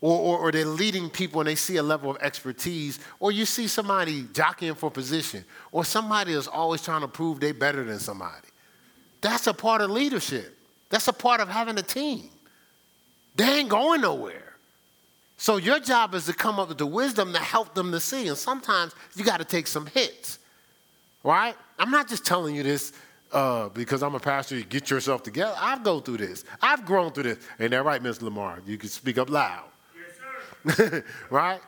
Or, or, or, they're leading people and they see a level of expertise, or you see somebody jockeying for position, or somebody is always trying to prove they're better than somebody. That's a part of leadership. That's a part of having a team. They ain't going nowhere. So your job is to come up with the wisdom to help them to see. And sometimes you got to take some hits, right? I'm not just telling you this uh, because I'm a pastor. You get yourself together. I've go through this. I've grown through this. Ain't that right, Miss Lamar? You can speak up loud. Right,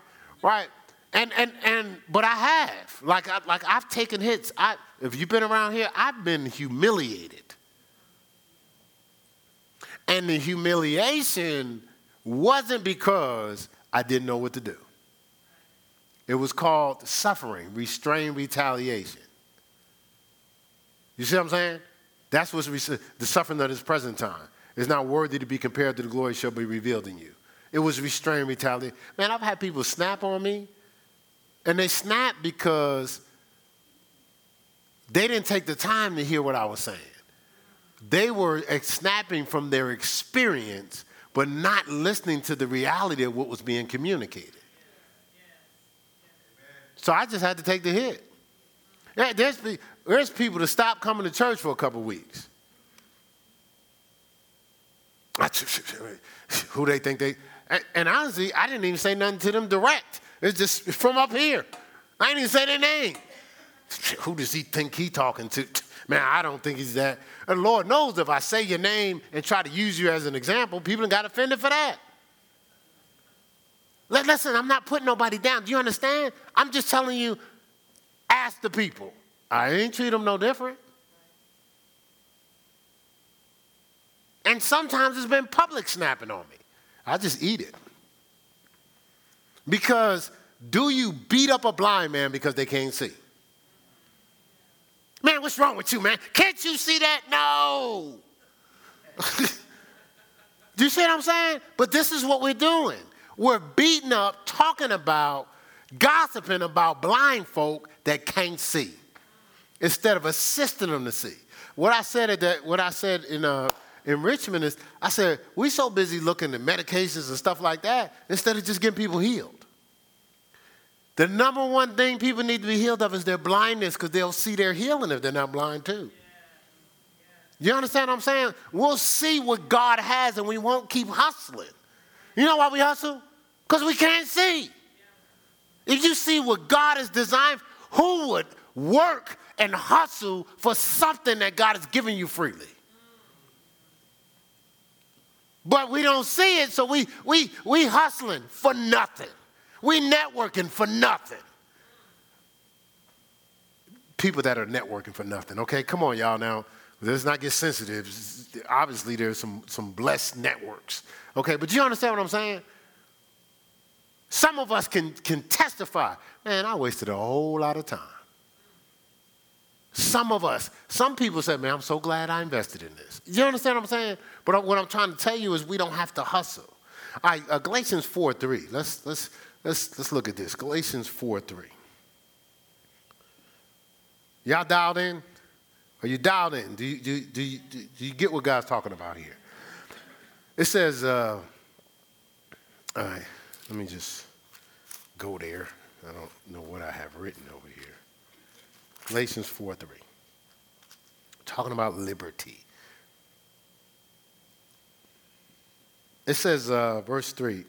right. And and and but I have like I, like I've taken hits. I if you've been around here, I've been humiliated. And the humiliation wasn't because I didn't know what to do. It was called suffering, restrained retaliation. You see what I'm saying? That's what's the suffering of this present time. is not worthy to be compared to the glory shall be revealed in you. It was restrained retaliation. Man, I've had people snap on me, and they snap because they didn't take the time to hear what I was saying. They were snapping from their experience but not listening to the reality of what was being communicated. So I just had to take the hit. There's, there's people to stop coming to church for a couple weeks. Who they think they, and, and honestly, I didn't even say nothing to them direct. It's just from up here. I didn't even say their name. Who does he think he talking to? Man, I don't think he's that. And Lord knows if I say your name and try to use you as an example, people got offended for that. Listen, I'm not putting nobody down. Do you understand? I'm just telling you, ask the people. I ain't treat them no different. And sometimes it's been public snapping on me. I just eat it. Because do you beat up a blind man because they can't see? Man, what's wrong with you, man? Can't you see that? No. Do you see what I'm saying? But this is what we're doing. We're beating up, talking about, gossiping about blind folk that can't see instead of assisting them to see. What I said at that, what I said in uh, in Richmond is, I said, we're so busy looking at medications and stuff like that instead of just getting people healed. The number one thing people need to be healed of is their blindness because they'll see their healing if they're not blind too. You understand what I'm saying? We'll see what God has and we won't keep hustling. You know why we hustle? Because we can't see. If you see what God has designed, who would work and hustle for something that God has given you freely? But we don't see it, so we we we hustling for nothing. We networking for nothing. People that are networking for nothing. Okay, come on, y'all. Now let's not get sensitive. Obviously, there's some some blessed networks. Okay, but you understand what I'm saying? Some of us can can testify. Man, I wasted a whole lot of time. Some of us, some people say, man, I'm so glad I invested in this. You understand what I'm saying? But what I'm trying to tell you is we don't have to hustle. All right, uh, Galatians 4 3. Let's, let's, let's, let's look at this. Galatians 4 3. Y'all dialed in? Are you dialed in? Do you, do, do, do you get what God's talking about here? It says, uh, all right, let me just go there. I don't know what I have written over here. Galatians 4 3. Talking about liberty. It says, uh, verse 3,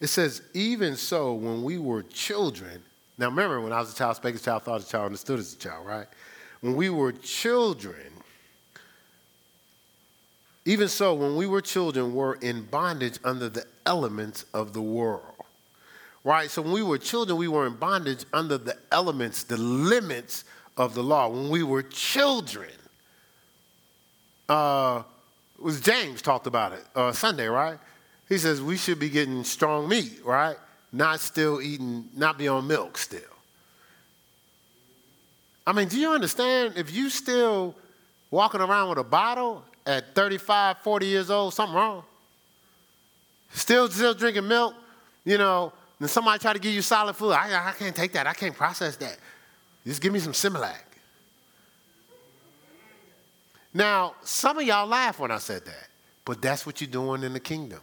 it says, even so, when we were children, now remember, when I was a child, spake as a child, thought as a child, understood as a child, right? When we were children, even so, when we were children, were in bondage under the elements of the world. Right? So when we were children, we were in bondage under the elements, the limits of the law. When we were children, uh, was James talked about it uh, Sunday, right? He says we should be getting strong meat, right? Not still eating, not be on milk still. I mean, do you understand if you still walking around with a bottle at 35, 40 years old, something wrong? Still, still drinking milk, you know, and somebody try to give you solid food. I, I can't take that. I can't process that. Just give me some Similac. Now, some of y'all laugh when I said that, but that's what you're doing in the kingdom.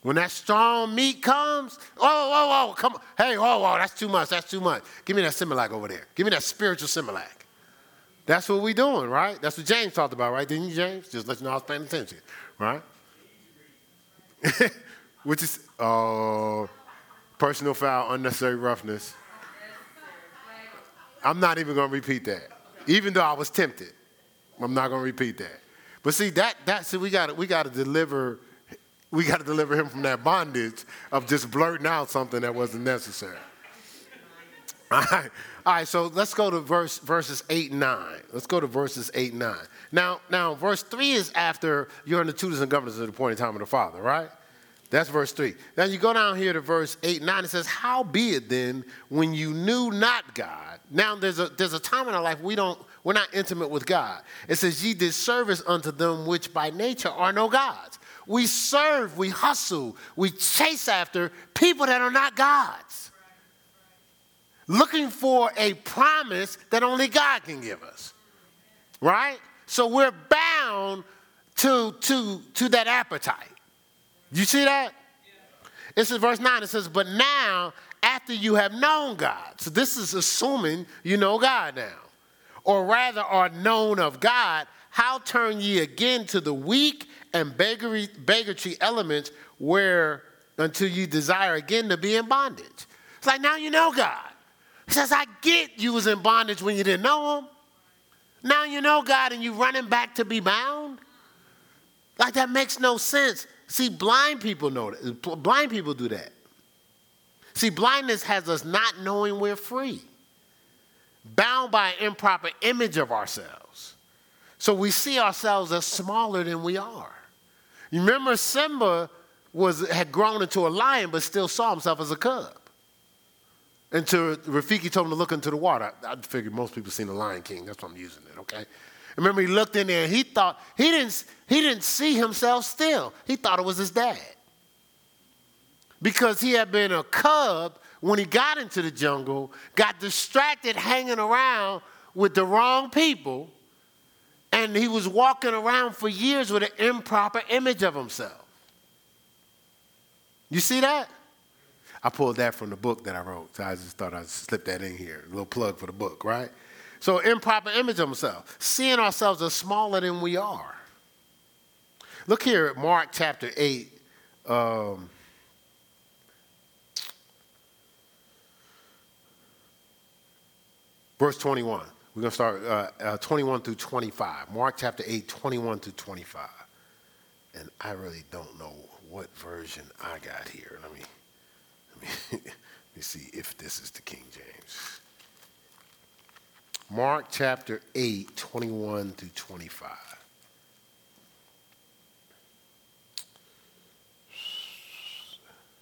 When that strong meat comes, oh, whoa, whoa, come on. Hey, whoa, whoa, that's too much, that's too much. Give me that Similac over there. Give me that spiritual Similac. That's what we're doing, right? That's what James talked about, right? Didn't you, James? Just let you know I was paying attention, right? Which is, uh, personal foul, unnecessary roughness. I'm not even going to repeat that, even though I was tempted. I'm not going to repeat that. But see that that see we got we to deliver we got to deliver him from that bondage of just blurting out something that wasn't necessary. All right. All right, so let's go to verse verses 8 and 9. Let's go to verses 8 and 9. Now, now verse 3 is after you're in the tutors and governors at the point in time of the Father, right? That's verse 3. Now you go down here to verse 8 and 9. It says, How be it then when you knew not God? Now there's a there's a time in our life we don't we're not intimate with God. It says, Ye did service unto them which by nature are no gods. We serve, we hustle, we chase after people that are not gods. Looking for a promise that only God can give us. Right? So we're bound to, to, to that appetite. You see that? This is verse 9. It says, But now, after you have known God, so this is assuming you know God now or rather are known of God, how turn ye again to the weak and beggary, beggary elements where until you desire again to be in bondage? It's like now you know God. He says, I get you was in bondage when you didn't know him. Now you know God and you running back to be bound. Like that makes no sense. See, blind people know that. Blind people do that. See, blindness has us not knowing we're free bound by an improper image of ourselves. So we see ourselves as smaller than we are. You remember Simba was, had grown into a lion but still saw himself as a cub. Until Rafiki told him to look into the water. I, I figured most people seen the Lion King. That's why I'm using it, okay? Remember, he looked in there and he thought, he didn't, he didn't see himself still. He thought it was his dad. Because he had been a cub when he got into the jungle, got distracted hanging around with the wrong people, and he was walking around for years with an improper image of himself. You see that? I pulled that from the book that I wrote, so I just thought I'd slip that in here. A little plug for the book, right? So, improper image of himself, seeing ourselves as smaller than we are. Look here at Mark chapter 8. Um, verse 21. We're going to start uh, uh, 21 through 25. Mark chapter 8, 21 through 25. And I really don't know what version I got here. Let me, let me, let me see if this is the King James. Mark chapter 8, 21 through 25.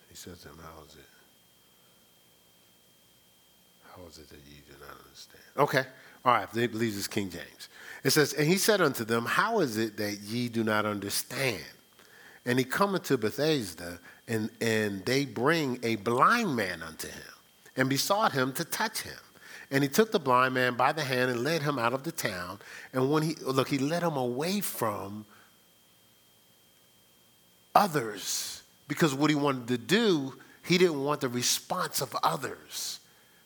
He says to him, How is it? How is it that you do not understand? Okay. All right. They believe it's King James. It says, And he said unto them, How is it that ye do not understand? And he cometh to Bethsaida, and, and they bring a blind man unto him, and besought him to touch him. And he took the blind man by the hand and led him out of the town. And when he, look, he led him away from others because what he wanted to do, he didn't want the response of others.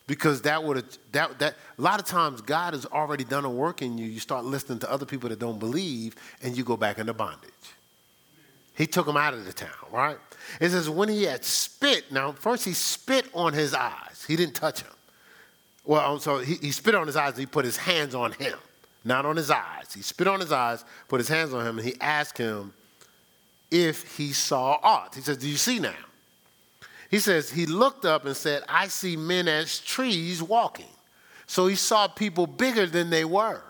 Because that would that, that, a lot of times God has already done a work in you. You start listening to other people that don't believe and you go back into bondage. He took him out of the town, right? It says, when he had spit, now, first he spit on his eyes. He didn't touch him. Well, so he, he spit on his eyes and he put his hands on him, not on his eyes. He spit on his eyes, put his hands on him, and he asked him if he saw aught. He says, Do you see now? He says, He looked up and said, I see men as trees walking. So he saw people bigger than they were.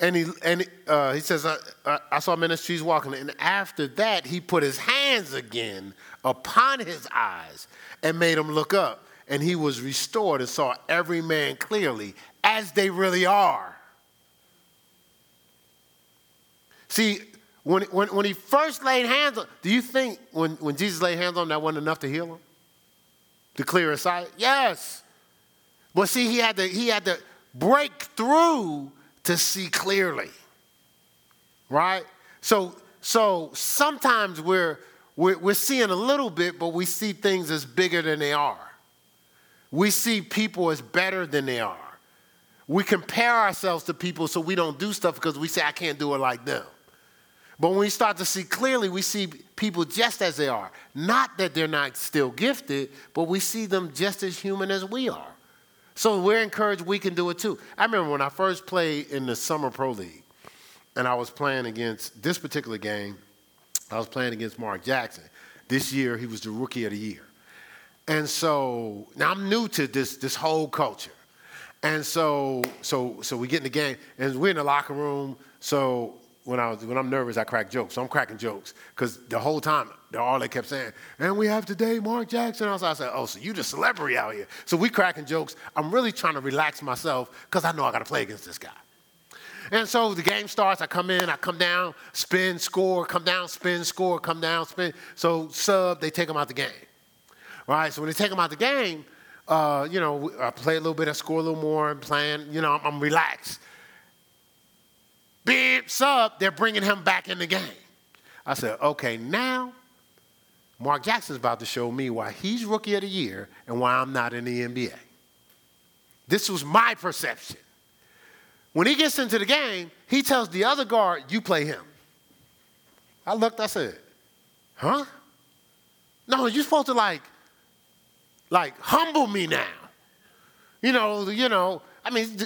And he, and uh, he says, I, I saw men as trees walking. And after that, he put his hands again upon his eyes and made him look up. And he was restored and saw every man clearly as they really are. See, when, when, when he first laid hands on, do you think when, when Jesus laid hands on him, that wasn't enough to heal him? To clear his sight? Yes. But see, he had to, he had to break through to see clearly. Right? So, so sometimes we're, we're, we're seeing a little bit, but we see things as bigger than they are. We see people as better than they are. We compare ourselves to people so we don't do stuff because we say, I can't do it like them. But when we start to see clearly, we see people just as they are. Not that they're not still gifted, but we see them just as human as we are. So we're encouraged we can do it too. I remember when I first played in the Summer Pro League, and I was playing against this particular game, I was playing against Mark Jackson. This year, he was the rookie of the year. And so now I'm new to this, this whole culture. And so, so, so we get in the game, and we're in the locker room. So when I was when I'm nervous, I crack jokes. So I'm cracking jokes because the whole time, all they kept saying, "And we have today Mark Jackson." I, was, I said, "Oh, so you the celebrity out here?" So we cracking jokes. I'm really trying to relax myself because I know I got to play against this guy. And so the game starts. I come in, I come down, spin, score, come down, spin, score, come down, spin. So sub, they take them out the game. Right. So when they take them out the game, uh, you know, I play a little bit, I score a little more, and playing. You know, I'm, I'm relaxed beep, sub, they're bringing him back in the game. I said, okay, now Mark Jackson's about to show me why he's rookie of the year and why I'm not in the NBA. This was my perception. When he gets into the game, he tells the other guard, you play him. I looked, I said, huh? No, you're supposed to like, like humble me now. You know, you know, I mean,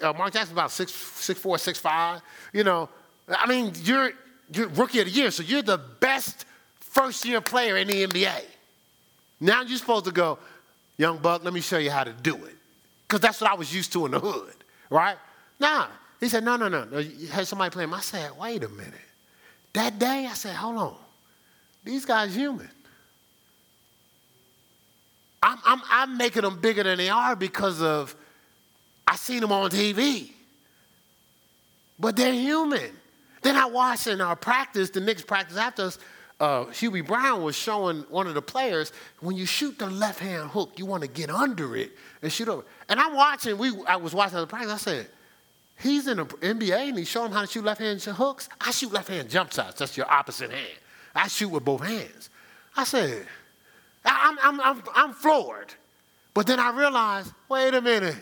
uh, Mark Jackson's about six, six four, six five. You know, I mean, you're you're rookie of the year, so you're the best first year player in the NBA. Now you're supposed to go, young buck. Let me show you how to do it, because that's what I was used to in the hood, right? Nah, he said, no, no, no. no. You had somebody playing. I said, wait a minute. That day, I said, hold on. These guys human. I'm, I'm, I'm making them bigger than they are because of I seen them on TV. but they're human. Then I watched in our practice, the next practice after us, uh, Hubie Brown was showing one of the players when you shoot the left hand hook, you want to get under it and shoot over. And I'm watching. We I was watching the practice. I said, he's in the NBA and he's showing how to shoot left hand hooks. I shoot left hand jump shots. That's your opposite hand. I shoot with both hands. I said, I'm, I'm, I'm, I'm floored. But then I realized, wait a minute.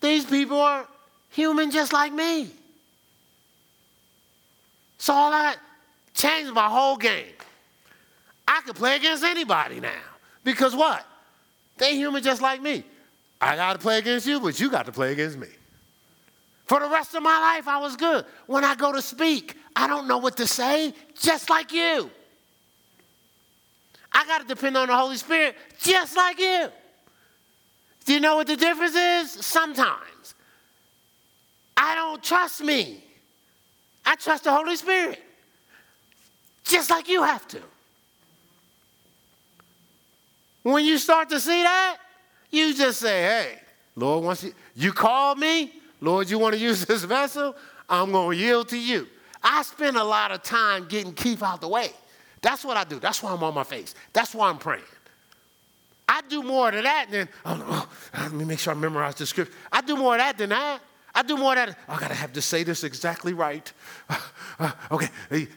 These people are human just like me. So all that changed my whole game. I could play against anybody now. Because what? They human just like me. I got to play against you, but you got to play against me. For the rest of my life, I was good. When I go to speak, I don't know what to say, just like you. I got to depend on the Holy Spirit, just like you. Do you know what the difference is? Sometimes I don't trust me. I trust the Holy Spirit, just like you have to. When you start to see that, you just say, hey, Lord wants you, you called me, Lord, you want to use this vessel? I'm going to yield to you. I spend a lot of time getting Keith out the way. That's what I do. That's why I'm on my face. That's why I'm praying. Do more of that than, oh, oh, let me make sure I memorize the script. I do more of that than that. I do more of that. I gotta have to say this exactly right. Uh, okay,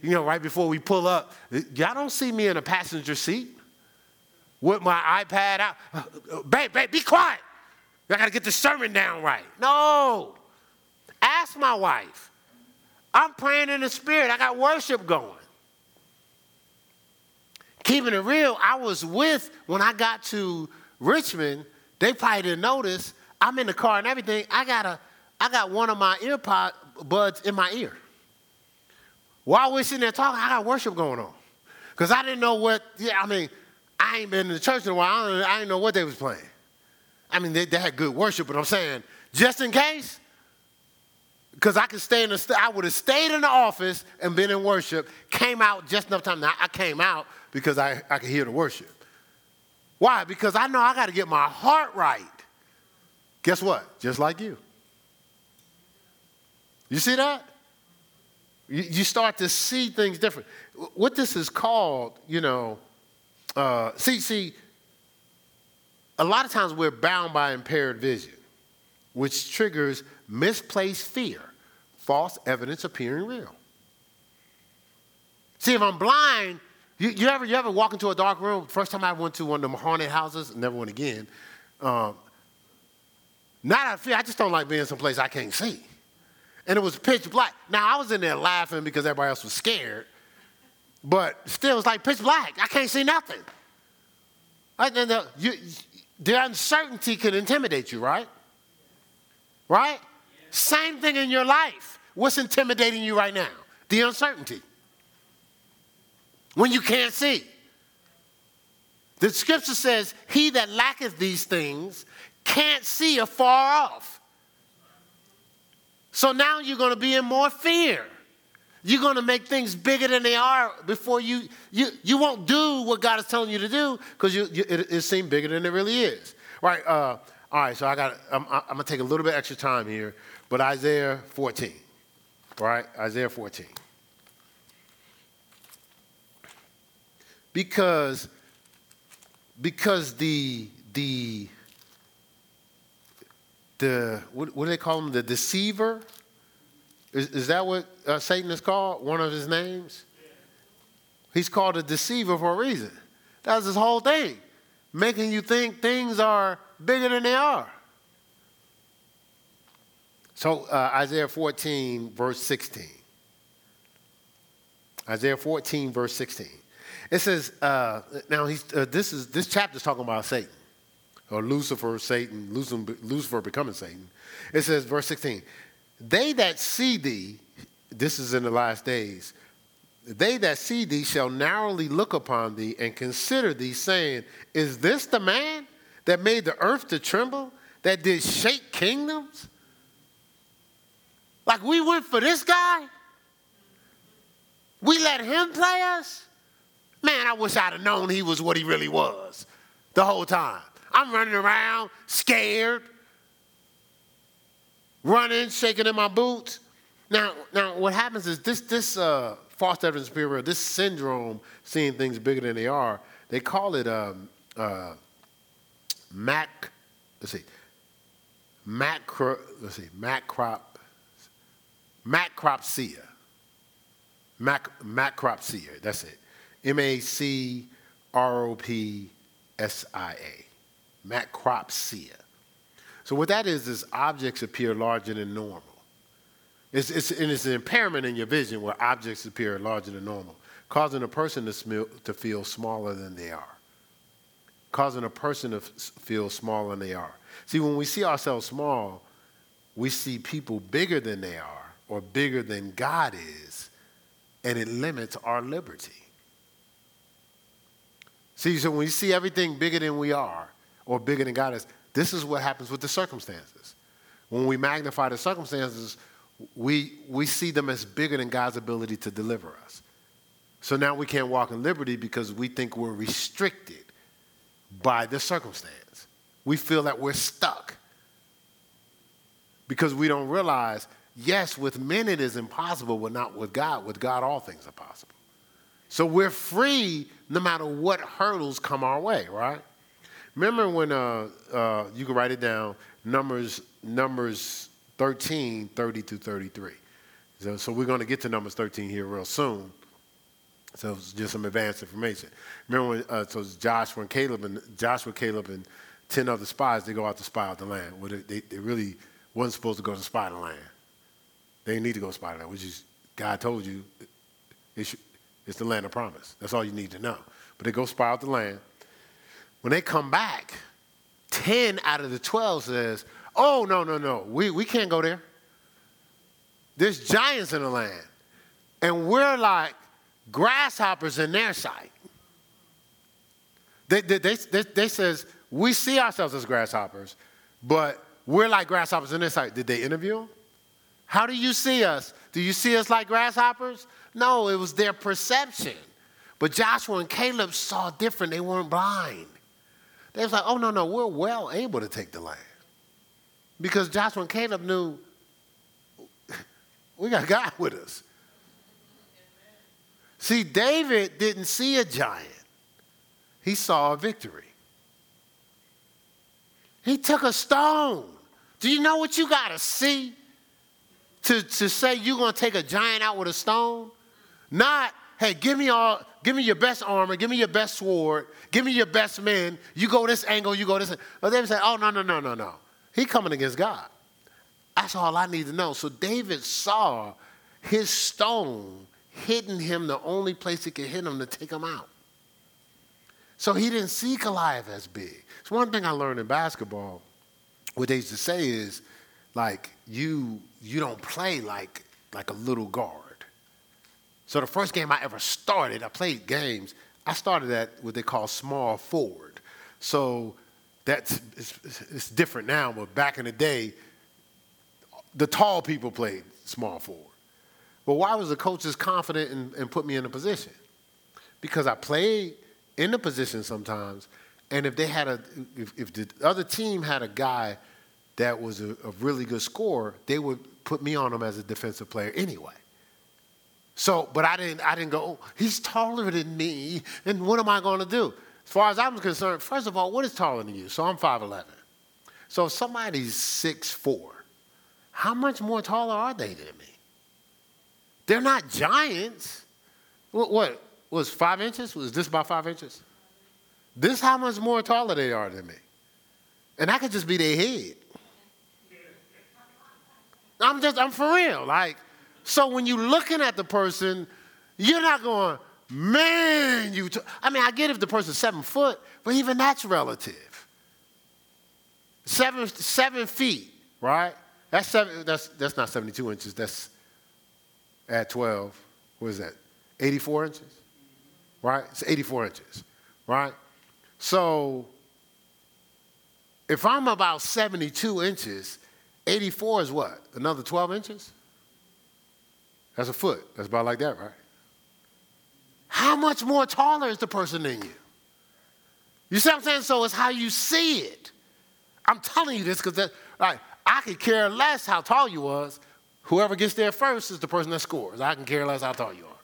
you know, right before we pull up, y'all don't see me in a passenger seat with my iPad out. Uh, uh, babe, babe, be quiet. I gotta get the sermon down right. No. Ask my wife. I'm praying in the spirit. I got worship going. Keeping it real, I was with when I got to Richmond. They probably didn't notice. I'm in the car and everything. I got a I got one of my earpod buds in my ear. While we're sitting there talking, I got worship going on. Because I didn't know what, yeah, I mean, I ain't been in the church in a while. I, don't, I didn't know what they was playing. I mean, they, they had good worship, but I'm saying, just in case, because I could stay in the, I would have stayed in the office and been in worship, came out just enough time. Now, I came out because I, I could hear the worship. Why? Because I know I got to get my heart right. Guess what? Just like you. You see that? You, you start to see things different. What this is called, you know, uh, see, see, a lot of times we're bound by impaired vision, which triggers misplaced fear, false evidence appearing real. See, if I'm blind, you, you, ever, you ever walk into a dark room? First time I went to one of them haunted houses, never went again. Um, not out of fear, I just don't like being someplace I can't see and it was pitch black. Now I was in there laughing because everybody else was scared, but still it's like pitch black. I can't see nothing. And the, you, the uncertainty can intimidate you, right? Right? Same thing in your life. What's intimidating you right now? The uncertainty. When you can't see. The scripture says, He that lacketh these things can't see afar off. So now you're going to be in more fear. You're going to make things bigger than they are before you, you, you won't do what God is telling you to do because you, you, it, it seems bigger than it really is. Right? Uh, all right, so I got, I'm, I'm going to take a little bit extra time here, but Isaiah 14, right? Isaiah 14. Because, because the, the, the what, what do they call him? The deceiver. Is, is that what uh, Satan is called? One of his names. He's called a deceiver for a reason. That's his whole thing, making you think things are bigger than they are. So uh, Isaiah 14, verse 16. Isaiah 14, verse 16. It says, uh, now he's, uh, this is this chapter is talking about Satan or Lucifer, Satan, Lucifer becoming Satan. It says, verse 16, they that see thee, this is in the last days, they that see thee shall narrowly look upon thee and consider thee, saying, Is this the man that made the earth to tremble, that did shake kingdoms? Like we went for this guy? We let him play us? Man, I wish I'd have known he was what he really was the whole time. I'm running around scared, running, shaking in my boots. Now, now what happens is this, this uh, false evidence superior, this syndrome, seeing things bigger than they are, they call it um, uh, mac, let's see, macro, let's see, macrop, macropsia. Mac, macropsia, that's it. M A C R O P S I A. Macropsia. So what that is is objects appear larger than normal. It's, it's, and it's an impairment in your vision where objects appear larger than normal, causing a person to, smil, to feel smaller than they are. Causing a person to f- feel smaller than they are. See, when we see ourselves small, we see people bigger than they are or bigger than God is, and it limits our liberty. See, so when we see everything bigger than we are or bigger than God is, this is what happens with the circumstances. When we magnify the circumstances, we, we see them as bigger than God's ability to deliver us. So now we can't walk in liberty because we think we're restricted by the circumstance. We feel that we're stuck because we don't realize, yes, with men it is impossible, but not with God. With God, all things are possible. So we're free no matter what hurdles come our way, right? Remember when uh, uh, you can write it down, Numbers, Numbers 13, 30 to 33. So, so we're going to get to Numbers 13 here real soon. So it's just some advanced information. Remember when uh, so Joshua and Caleb and Joshua, Caleb, and ten other spies they go out to spy out the land. Well, they, they really wasn't supposed to go to spy the land. They didn't need to go spy the land, which is God told you it's, it's the land of promise. That's all you need to know. But they go spy out the land. When they come back, ten out of the twelve says, Oh, no, no, no. We, we can't go there. There's giants in the land. And we're like grasshoppers in their sight. They, they, they, they, they says, we see ourselves as grasshoppers, but we're like grasshoppers in their sight. Did they interview them? How do you see us? Do you see us like grasshoppers? No, it was their perception. But Joshua and Caleb saw different. They weren't blind. They was like, oh, no, no, we're well able to take the land. Because Joshua and Caleb knew we got God with us. See, David didn't see a giant, he saw a victory. He took a stone. Do you know what you got to see to, to say you're going to take a giant out with a stone? Not, hey, give me all, give me your best armor, give me your best sword, give me your best men. You go this angle, you go this. But David said, oh, no, no, no, no, no. He coming against God. That's all I need to know. So David saw his stone hitting him the only place it could hit him to take him out. So he didn't see Goliath as big. It's one thing I learned in basketball. What they used to say is, like, you you don't play like like a little guard. So the first game I ever started, I played games. I started at what they call small forward. So that's it's, it's different now, but back in the day, the tall people played small forward. But why was the coaches confident and, and put me in a position? Because I played in the position sometimes, and if they had a, if, if the other team had a guy that was a, a really good scorer, they would put me on him as a defensive player anyway. So, but I didn't, I didn't go, oh, he's taller than me, and what am I going to do? As far as I'm concerned, first of all, what is taller than you? So I'm 5'11. So if somebody's 6'4, how much more taller are they than me? They're not giants. What, what was five inches? Was this about five inches? This how much more taller they are than me. And I could just be their head. I'm just, I'm for real. Like, so when you're looking at the person, you're not going, Man, you. T- I mean, I get if the person's seven foot, but even that's relative. Seven seven feet, right? That's seven. That's that's not seventy two inches. That's at twelve. What is that? Eighty four inches, right? It's eighty four inches, right? So if I'm about seventy two inches, eighty four is what? Another twelve inches. That's a foot. That's about like that, right? how much more taller is the person than you? You see what I'm saying? So it's how you see it. I'm telling you this because like, I could care less how tall you was. Whoever gets there first is the person that scores. I can care less how tall you are.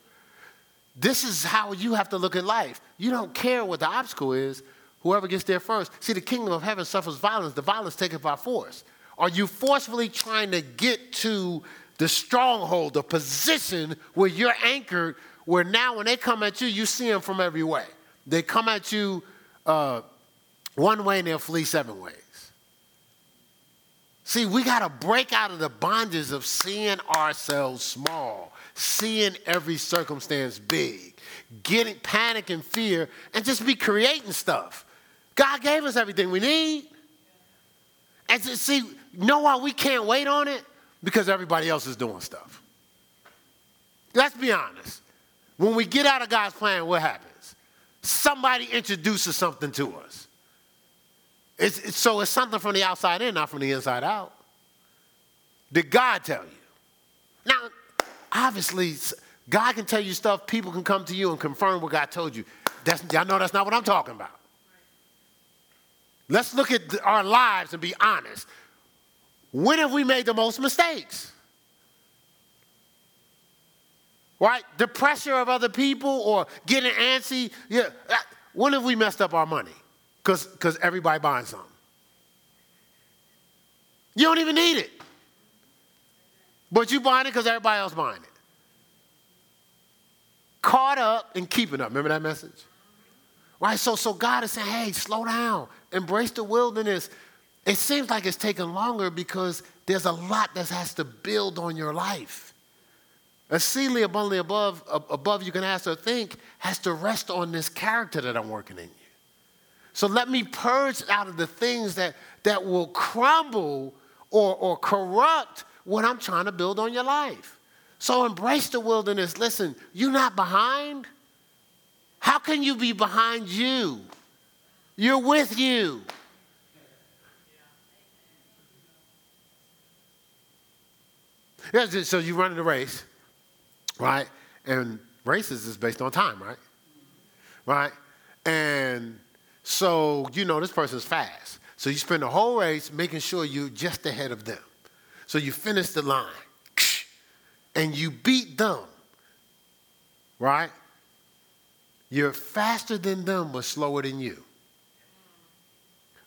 This is how you have to look at life. You don't care what the obstacle is. Whoever gets there first. See, the kingdom of heaven suffers violence. The violence taken by force. Are you forcefully trying to get to the stronghold, the position where you're anchored, where now when they come at you, you see them from every way? They come at you uh, one way and they'll flee seven ways. See, we got to break out of the bondages of seeing ourselves small, seeing every circumstance big, getting panic and fear, and just be creating stuff. God gave us everything we need. And see, know why we can't wait on it? Because everybody else is doing stuff. Let's be honest. When we get out of God's plan, what happens? Somebody introduces something to us. It's, it's, so it's something from the outside in, not from the inside out. Did God tell you? Now, obviously, God can tell you stuff, people can come to you and confirm what God told you. That's, y'all know that's not what I'm talking about. Let's look at our lives and be honest. When have we made the most mistakes? Right? The pressure of other people or getting antsy. Yeah. Uh, when have we messed up our money? Because everybody buying something. You don't even need it. But you buying it because everybody else buying it. Caught up and keeping up. Remember that message? Right? So, so God is saying, hey, slow down. Embrace the wilderness. It seems like it's taking longer because there's a lot that has to build on your life. A Exceedingly abundantly above, above you can ask or think has to rest on this character that I'm working in you. So let me purge out of the things that, that will crumble or, or corrupt what I'm trying to build on your life. So embrace the wilderness. Listen, you're not behind. How can you be behind you? You're with you. Yeah, so you run in a race, right? And races is based on time, right? Right? And so you know this person's fast. So you spend the whole race making sure you're just ahead of them. So you finish the line and you beat them, right? You're faster than them, but slower than you.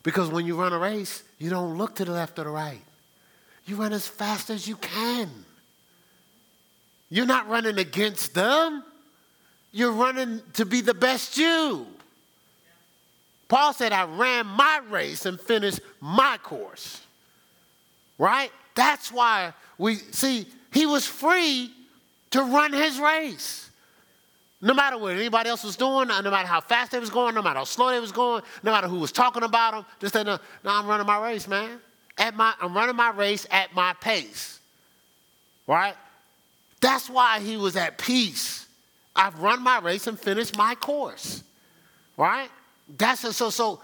Because when you run a race, you don't look to the left or the right. You run as fast as you can. You're not running against them. You're running to be the best you. Paul said, I ran my race and finished my course. Right? That's why we see he was free to run his race. No matter what anybody else was doing, no matter how fast they was going, no matter how slow they was going, no matter who was talking about them, just say, no, no, I'm running my race, man. At my, I'm running my race at my pace. Right? That's why he was at peace. I've run my race and finished my course. Right? That's a, so so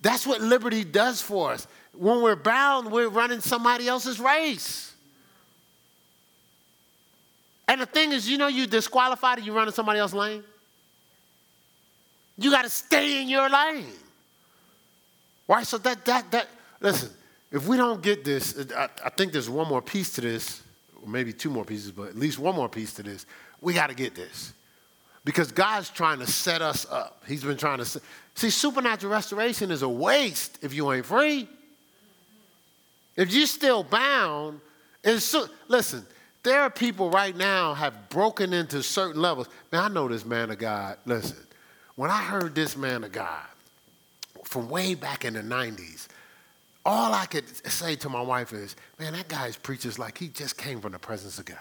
that's what liberty does for us. When we're bound, we're running somebody else's race. And the thing is, you know, you disqualified and you run in somebody else's lane. You got to stay in your lane. Right? So that, that, that, listen, if we don't get this, uh, I, I think there's one more piece to this, or maybe two more pieces, but at least one more piece to this. We got to get this. Because God's trying to set us up. He's been trying to see supernatural restoration is a waste if you ain't free. If you're still bound, and so, listen, there are people right now have broken into certain levels. Man, I know this man of God. Listen, when I heard this man of God from way back in the 90s, all I could say to my wife is, man, that guy's preaches like he just came from the presence of God.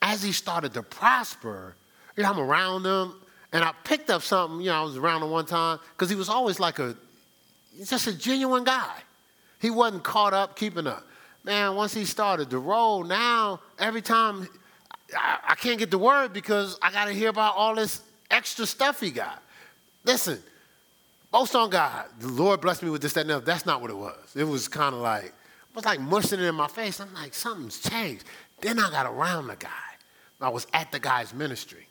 As he started to prosper, you know, I'm around him, and I picked up something, you know, I was around him one time, because he was always like a, just a genuine guy. He wasn't caught up keeping up man, once he started to roll, now every time I, I can't get the word because I got to hear about all this extra stuff he got. Listen, boast on God. The Lord blessed me with this, that, and that. That's not what it was. It was kind of like, it was like mushing it in my face. I'm like, something's changed. Then I got around the guy. I was at the guy's ministry.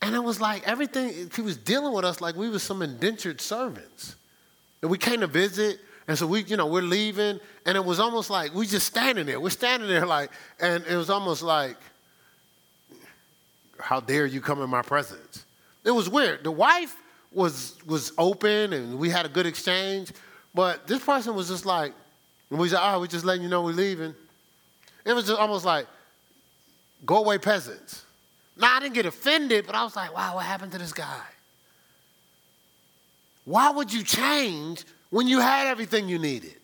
And it was like everything, he was dealing with us like we were some indentured servants. And we came to visit, And so we, you know, we're leaving, and it was almost like we just standing there. We're standing there like, and it was almost like, how dare you come in my presence? It was weird. The wife was was open and we had a good exchange, but this person was just like, and we said, ah, oh, we're just letting you know we're leaving. It was just almost like, go away, peasants. Now, I didn't get offended, but I was like, wow, what happened to this guy? Why would you change when you had everything you needed?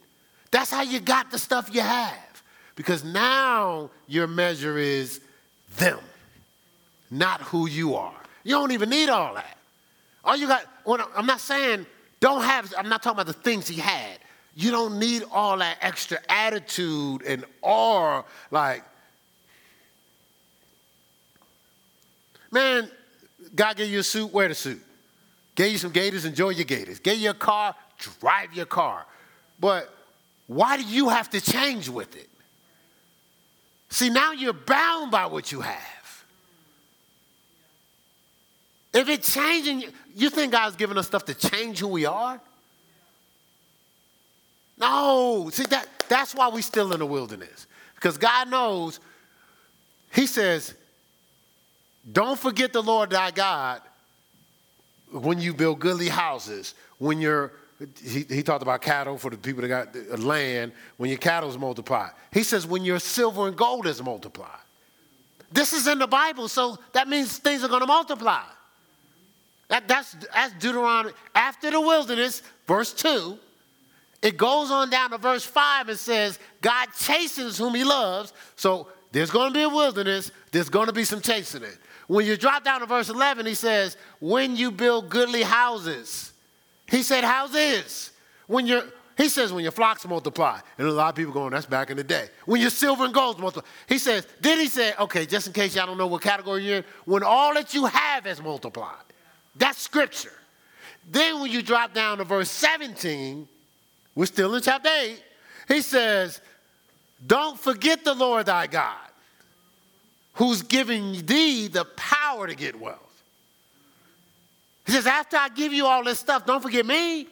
That's how you got the stuff you have. Because now your measure is them, not who you are. You don't even need all that. All you got, I'm not saying don't have, I'm not talking about the things he had. You don't need all that extra attitude and awe. Like, man, God gave you a suit, wear the suit. Gave you some gators, enjoy your gators. Gave you a car, drive your car. But why do you have to change with it? See, now you're bound by what you have. If it's changing, you think God's giving us stuff to change who we are? No. See, that, that's why we're still in the wilderness. Because God knows, He says, don't forget the Lord thy God when you build goodly houses, when you're, he, he talked about cattle for the people that got land, when your cattle is multiplied. He says, when your silver and gold is multiplied. This is in the Bible, so that means things are going to multiply. That, that's, that's Deuteronomy. After the wilderness, verse 2, it goes on down to verse 5 and says, God chastens whom he loves. So there's going to be a wilderness, there's going to be some chastening. When you drop down to verse 11, he says, When you build goodly houses. He said, Houses. When you're, he says, when your flocks multiply. And a lot of people going, that's back in the day. When your silver and gold multiply. He says, then he said, okay, just in case y'all don't know what category you're in, when all that you have has multiplied. That's scripture. Then when you drop down to verse 17, we're still in chapter 8, he says, don't forget the Lord thy God who's giving thee the power to get wealth. He says, after I give you all this stuff, don't forget me.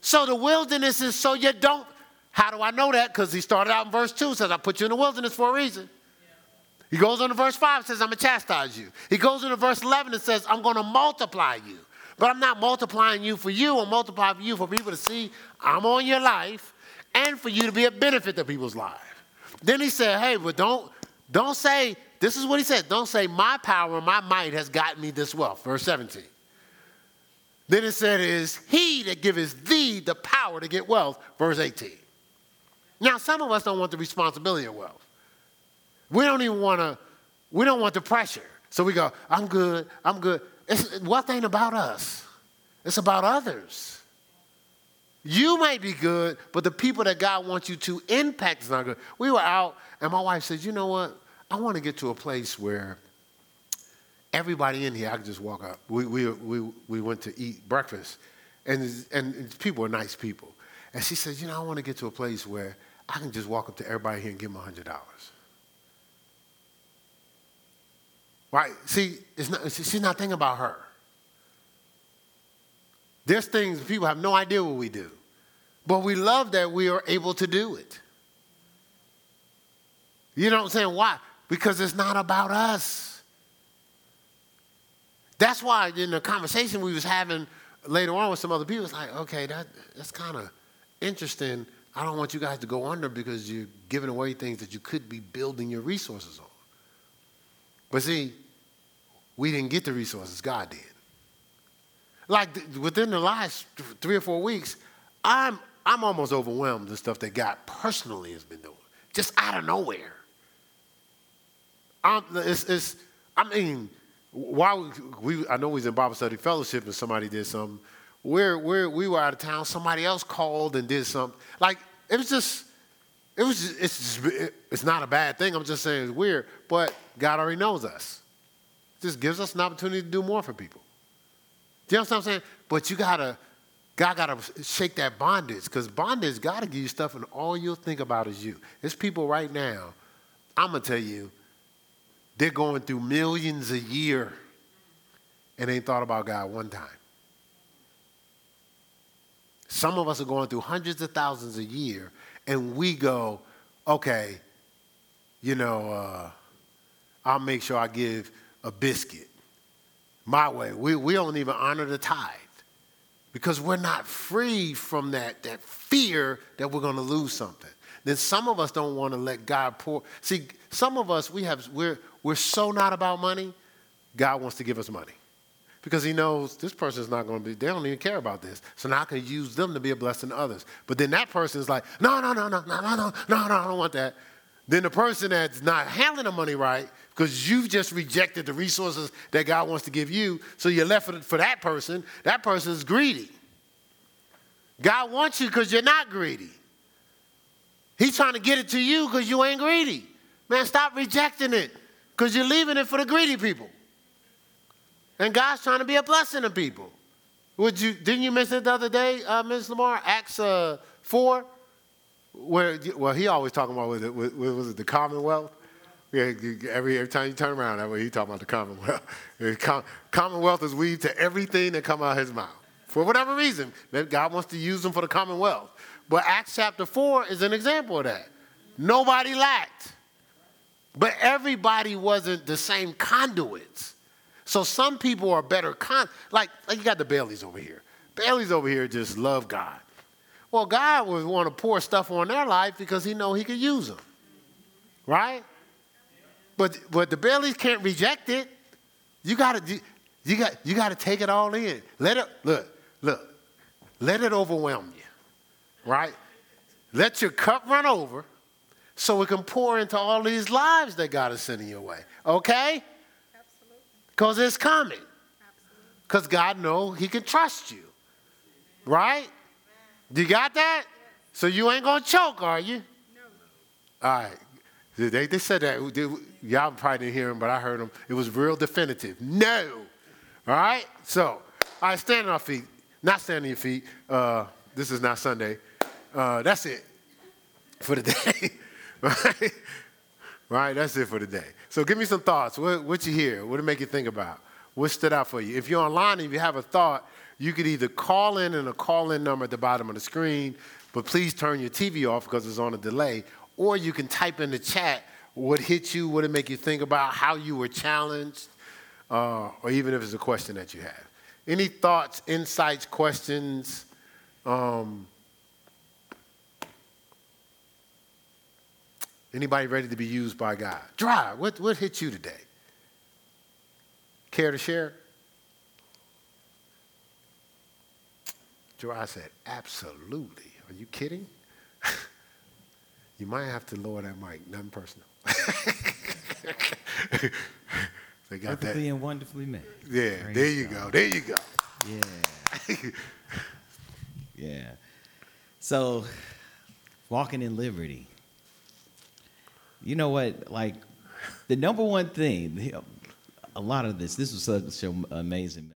So the wilderness is so you don't. How do I know that? Because he started out in verse 2, says, I put you in the wilderness for a reason. He goes on to verse 5, and says, I'm going to chastise you. He goes into verse 11 and says, I'm going to multiply you. But I'm not multiplying you for you, I'm multiplying you for people to see I'm on your life and for you to be a benefit to people's lives. Then he said, hey, but don't, don't say, this is what he said, don't say, my power, and my might has gotten me this wealth. Verse 17. Then it said, is he that giveth thee the power to get wealth. Verse 18. Now, some of us don't want the responsibility of wealth. We don't even want to, we don't want the pressure. So we go, I'm good, I'm good. It's, wealth ain't about us, it's about others. You might be good, but the people that God wants you to impact is not good. We were out, and my wife says, You know what? I want to get to a place where everybody in here, I can just walk up. We, we, we, we went to eat breakfast, and, and people are nice people. And she says, You know, I want to get to a place where I can just walk up to everybody here and give them $100. Right? See, it's not, she's not thinking about her. There's things people have no idea what we do. But we love that we are able to do it. You know what I'm saying? Why? Because it's not about us. That's why in the conversation we was having later on with some other people, it's like, okay, that, that's kind of interesting. I don't want you guys to go under because you're giving away things that you could be building your resources on. But see, we didn't get the resources, God did. Like within the last three or four weeks, I'm I'm almost overwhelmed the stuff that God personally has been doing, just out of nowhere. I'm, it's, it's, I mean, while we, I know we was in Bible study fellowship and somebody did something, where, where we were out of town, somebody else called and did something. Like, it was just, it was just, it's, just, it's not a bad thing. I'm just saying it's weird, but God already knows us. Just gives us an opportunity to do more for people. Do you know what I'm saying? But you gotta, God got to shake that bondage because bondage got to give you stuff and all you'll think about is you. There's people right now, I'm to tell you, they're going through millions a year and ain't thought about God one time. Some of us are going through hundreds of thousands a year, and we go, okay, you know, uh, I'll make sure I give a biscuit my way. We, we don't even honor the tithe because we're not free from that, that fear that we're going to lose something. Then some of us don't want to let God pour. See, some of us, we have, we're, we're so not about money, God wants to give us money because he knows this person is not going to be, they don't even care about this. So now I can use them to be a blessing to others. But then that person is like, no, no, no, no, no, no, no, no, no, I don't want that. Then the person that's not handling the money right, because you've just rejected the resources that God wants to give you, so you're left for, for that person, that person is greedy. God wants you because you're not greedy. He's trying to get it to you because you ain't greedy. Man, stop rejecting it because you're leaving it for the greedy people. And God's trying to be a blessing to people. Would you, didn't you mention it the other day, uh, Ms. Lamar? Acts uh, 4, where, well, he always talking about, was it, was it the Commonwealth? Yeah, every, every time you turn around, that way he talking about the Commonwealth. Commonwealth is weaved to everything that come out of his mouth. For whatever reason, that God wants to use them for the Commonwealth. But Acts chapter 4 is an example of that. Nobody lacked. But everybody wasn't the same conduits. So some people are better con like, like you got the Baileys over here. Baileys over here just love God. Well, God would want to pour stuff on their life because he know he could use them. Right? But but the Baileys can't reject it. You gotta you, you got you gotta take it all in. Let it look, look, let it overwhelm you. Right? Let your cup run over so it can pour into all these lives that God is sending your way. Okay? Because it's coming. Because God knows He can trust you. Right? You got that? So you ain't going to choke, are you? No. All right. They, they said that. They, y'all probably didn't hear him, but I heard him. It was real definitive. No. All right? So, all right, stand on our feet. Not stand on your feet. Uh, this is not Sunday. Uh, that's it for the day. right? Right? That's it for today. So give me some thoughts. What, what you hear? What did it make you think about? What stood out for you? If you're online and you have a thought, you could either call in and a call in number at the bottom of the screen, but please turn your TV off because it's on a delay. Or you can type in the chat what hit you, what it make you think about, how you were challenged, uh, or even if it's a question that you have. Any thoughts, insights, questions? Um, Anybody ready to be used by God? Drive. What, what hit you today? Care to share? Joy said, absolutely. Are you kidding? you might have to lower that mic. Nothing personal. they got Perfectly that. and wonderfully made. Yeah, Praise there you God. go. There you go. Yeah. yeah. So, walking in liberty you know what? Like the number one thing, a lot of this, this was such amazing.